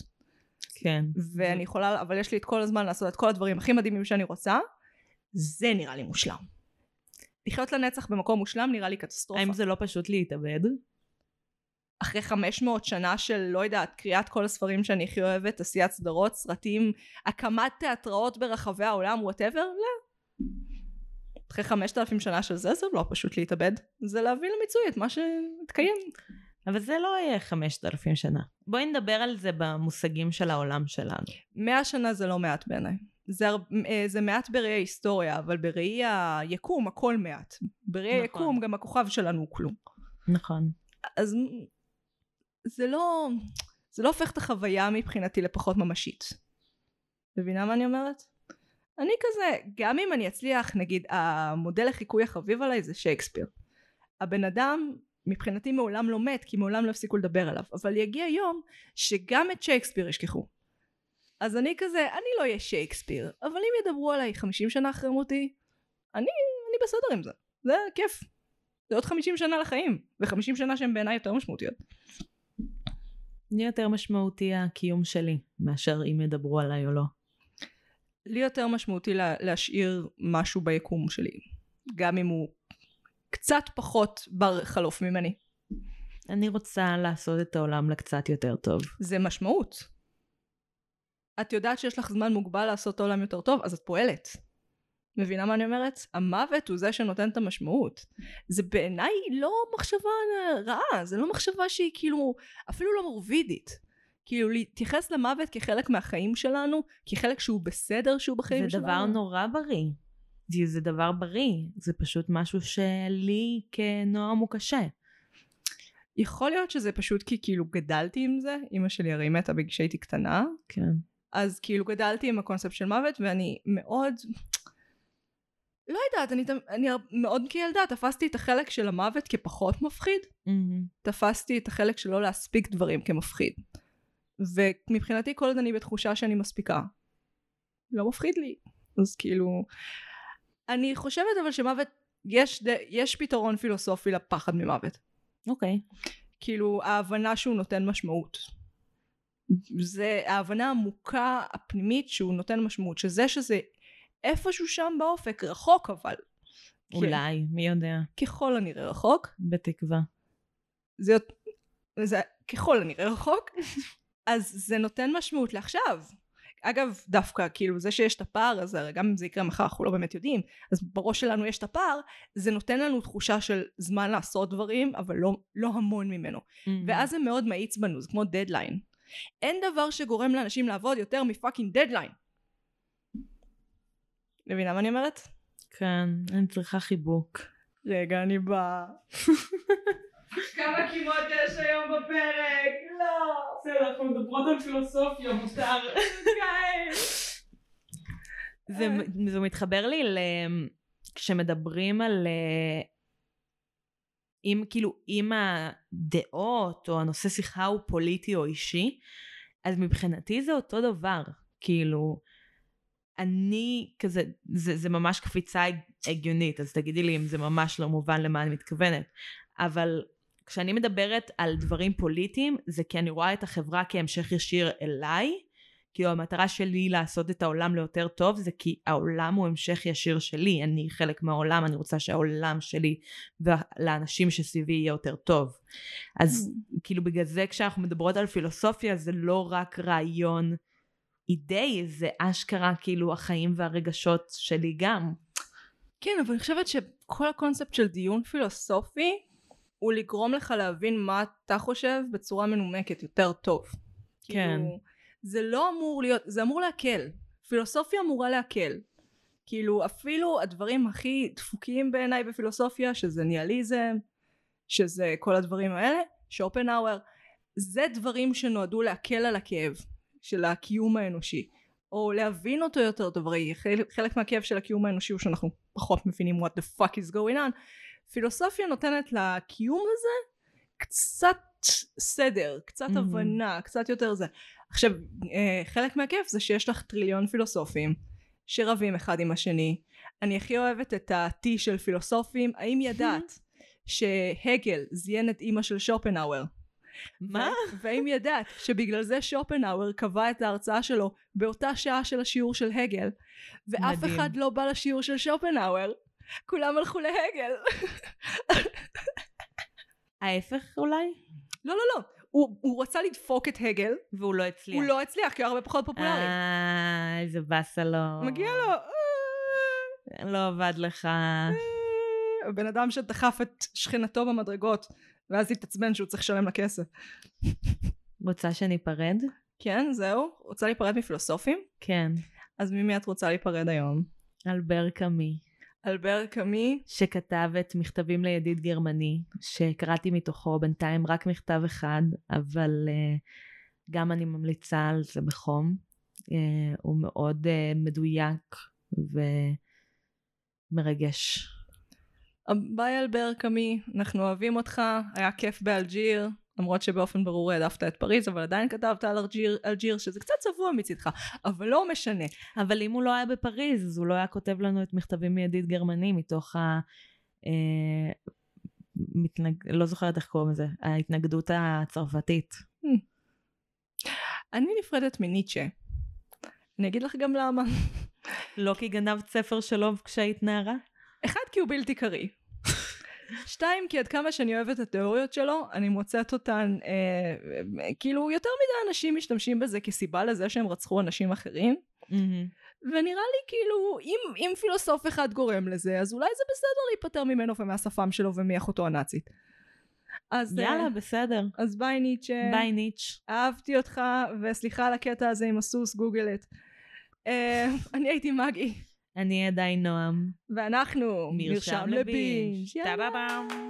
B: כן.
A: ואני יכולה, אבל יש לי את כל הזמן לעשות את כל הדברים הכי מדהימים שאני רוצה, זה נראה לי מושלם. לחיות לנצח במקום מושלם נראה לי קטסטרופה.
B: האם זה לא פשוט להתאבד?
A: אחרי 500 שנה של לא יודעת קריאת כל הספרים שאני הכי אוהבת עשיית סדרות סרטים הקמת תיאטראות ברחבי העולם וואטאבר לא אחרי 5,000 שנה של זה זה לא פשוט להתאבד זה להביא למיצוי את מה שמתקיים
B: אבל זה לא יהיה 5,000 שנה. בואי נדבר על זה במושגים של העולם שלנו.
A: 100 שנה זה לא מעט בעיניי זה, אה, זה מעט בראי ההיסטוריה אבל בראי היקום הכל מעט בראי
B: נכון.
A: היקום גם הכוכב שלנו הוא כלום
B: נכון.
A: אז זה לא זה לא הופך את החוויה מבחינתי לפחות ממשית. מבינה מה אני אומרת? אני כזה, גם אם אני אצליח, נגיד המודל לחיקוי החביב עליי זה שייקספיר. הבן אדם מבחינתי מעולם לא מת כי מעולם לא הפסיקו לדבר עליו אבל יגיע יום שגם את שייקספיר ישכחו אז אני כזה אני לא אהיה שייקספיר אבל אם ידברו עליי 50 שנה אחרי מותי אני, אני בסדר עם זה. זה כיף. זה עוד 50 שנה לחיים ו-50 שנה שהם בעיניי יותר משמעותיות.
B: לי יותר משמעותי הקיום שלי מאשר אם ידברו עליי או לא.
A: לי יותר משמעותי לה, להשאיר משהו ביקום שלי גם אם הוא קצת פחות בר חלוף ממני.
B: אני רוצה לעשות את העולם לקצת יותר טוב.
A: זה משמעות את יודעת שיש לך זמן מוגבל לעשות את העולם יותר טוב אז את פועלת מבינה מה אני אומרת? המוות הוא זה שנותן את המשמעות זה בעיניי לא מחשבה רעה זה לא מחשבה שהיא כאילו אפילו לא מורבידית כאילו להתייחס למוות כחלק מהחיים שלנו כחלק שהוא בסדר שהוא בחיים
B: זה
A: שלנו
B: דבר נורא בריא. זה, זה דבר בריא. זה פשוט משהו שלי כנועם הוא קשה.
A: יכול להיות שזה פשוט כי כאילו גדלתי עם זה אמא שלי הרי מתה בגלל שהייתי קטנה
B: כן.
A: אז כאילו גדלתי עם הקונספט של מוות ואני מאוד לא יודעת אני, אני מאוד כילדה תפסתי את החלק של המוות כפחות מפחיד.
B: מהמם.
A: תפסתי את החלק של לא להספיק דברים כמפחיד. ומבחינתי כל עוד אני בתחושה שאני מספיקה לא מפחיד לי. אז כאילו אני חושבת אבל שמוות יש, יש פתרון פילוסופי לפחד ממוות.
B: אוקיי.
A: כאילו ההבנה שהוא נותן משמעות זה ההבנה העמוקה הפנימית שהוא נותן משמעות שזה שזה איפשהו שם באופק רחוק אבל.
B: אולי, מי יודע.
A: ככל הנראה רחוק.
B: בתקווה.
A: זה, זה ככל הנראה רחוק. אז זה נותן משמעות לעכשיו. אגב דווקא כאילו זה שיש את הפער הזה הרי גם אם זה יקרה מחר אנחנו לא באמת יודעים אז בראש שלנו יש את הפער זה נותן לנו תחושה של זמן לעשות דברים אבל לא, לא המון ממנו.
B: מהמם.
A: ואז זה מאוד מאיץ בנו זה כמו דדליין אין דבר שגורם לאנשים לעבוד יותר מפאקינג דדליין מבינה מה אני אומרת?
B: כן, אני צריכה חיבוק.
A: רגע אני באה כמה קימות יש היום בפרק? לא.
B: בסדר, אנחנו מדברות על פילוסופיה, מותר. זה, זה מתחבר לי ל... כשמדברים על... אם כאילו, אם הדעות או הנושא שיחה הוא פוליטי או אישי, אז מבחינתי זה אותו דבר. כאילו, אני כזה, זה, זה ממש קפיצה הגיונית, אז תגידי לי אם זה ממש לא מובן למה אני מתכוונת. אבל כשאני מדברת על דברים פוליטיים, זה כי אני רואה את החברה כהמשך ישיר אליי, כאילו המטרה שלי לעשות את העולם ליותר טוב זה כי העולם הוא המשך ישיר שלי, אני חלק מהעולם, אני רוצה שהעולם שלי ולאנשים שסביבי יהיה יותר טוב. אז mm. כאילו בגלל זה כשאנחנו מדברות על פילוסופיה זה לא רק רעיון אידאי, זה אשכרה כאילו החיים והרגשות שלי גם.
A: כן, אבל אני חושבת שכל הקונספט של דיון פילוסופי הוא לגרום לך להבין מה אתה חושב בצורה מנומקת יותר טוב.
B: כן.
A: כאילו, זה לא אמור להיות, זה אמור להקל. פילוסופיה אמורה להקל. כאילו אפילו הדברים הכי דפוקים בעיניי בפילוסופיה, שזה ניאליזם, שזה כל הדברים האלה, שופנהאואר, זה דברים שנועדו להקל על הכאב של הקיום האנושי. או להבין אותו יותר טוב, הרי חלק, חלק מהכאב של הקיום האנושי הוא שאנחנו פחות מבינים what the fuck is going on. פילוסופיה נותנת לקיום הזה קצת סדר, קצת mm-hmm. הבנה, קצת יותר זה. עכשיו, אה, חלק מהכיף זה שיש לך טריליון פילוסופים שרבים אחד עם השני. אני הכי אוהבת את ה-T של פילוסופים. האם ידעת שהגל זיין את אימא של שופנהאואר?
B: מה?
A: והאם ידעת שבגלל זה שופנהאואר קבע את ההרצאה שלו באותה שעה של השיעור של הגל, ואף מדהים. אחד לא בא לשיעור של שופנהאואר, כולם הלכו להגל.
B: ההפך אולי?
A: לא, לא, לא. הוא, הוא רצה לדפוק את הגל.
B: והוא לא הצליח.
A: הוא לא הצליח, כי הוא הרבה פחות פופולרי.
B: אה, איזה באסה לו.
A: מגיע לו.
B: לא עבד לך.
A: בן אדם שדחף את שכנתו במדרגות, ואז התעצבן שהוא צריך לשלם לה כסף.
B: רוצה שניפרד?
A: כן, זהו. רוצה להיפרד מפילוסופים?
B: כן.
A: אז ממי את רוצה להיפרד היום?
B: אלבר קאמי.
A: אלבר קאמי.
B: שכתב את מכתבים לידיד גרמני, שקראתי מתוכו בינתיים רק מכתב אחד, אבל uh, גם אני ממליצה על זה בחום. Uh, הוא מאוד uh, מדויק ומרגש.
A: ביי אלבר קאמי, אנחנו אוהבים אותך, היה כיף באלג'יר. למרות שבאופן ברור העדפת את פריז, אבל עדיין כתבת על אלג'יר, אלג'יר, שזה קצת צבוע מצידך, אבל לא משנה.
B: אבל אם הוא לא היה בפריז, אז הוא לא היה כותב לנו את מכתבים מידיד גרמני מתוך ה... אה, מתנג... לא זוכרת איך קוראים לזה, ההתנגדות הצרפתית.
A: אני נפרדת מניטשה. אני אגיד לך גם למה.
B: לא כי גנבת ספר שלו כשהיית נערה?
A: אחד, כי הוא בלתי קריא. שתיים, כי עד כמה שאני אוהבת את התיאוריות שלו, אני מוצאת אותן, אה, כאילו יותר מדי אנשים משתמשים בזה כסיבה לזה שהם רצחו אנשים אחרים. ונראה לי כאילו, אם, אם פילוסוף אחד גורם לזה, אז אולי זה בסדר להיפטר ממנו ומהשפם שלו ומאחותו הנאצית.
B: אז יאללה, uh, בסדר.
A: אז ביי ניטשה.
B: ביי ניטש.
A: אהבתי אותך, וסליחה על הקטע הזה עם הסוס, גוגל את. Uh, אני הייתי מגי.
B: אני עדיין נועם.
A: ואנחנו
B: מרשם לבינג'. טה-בה-בם.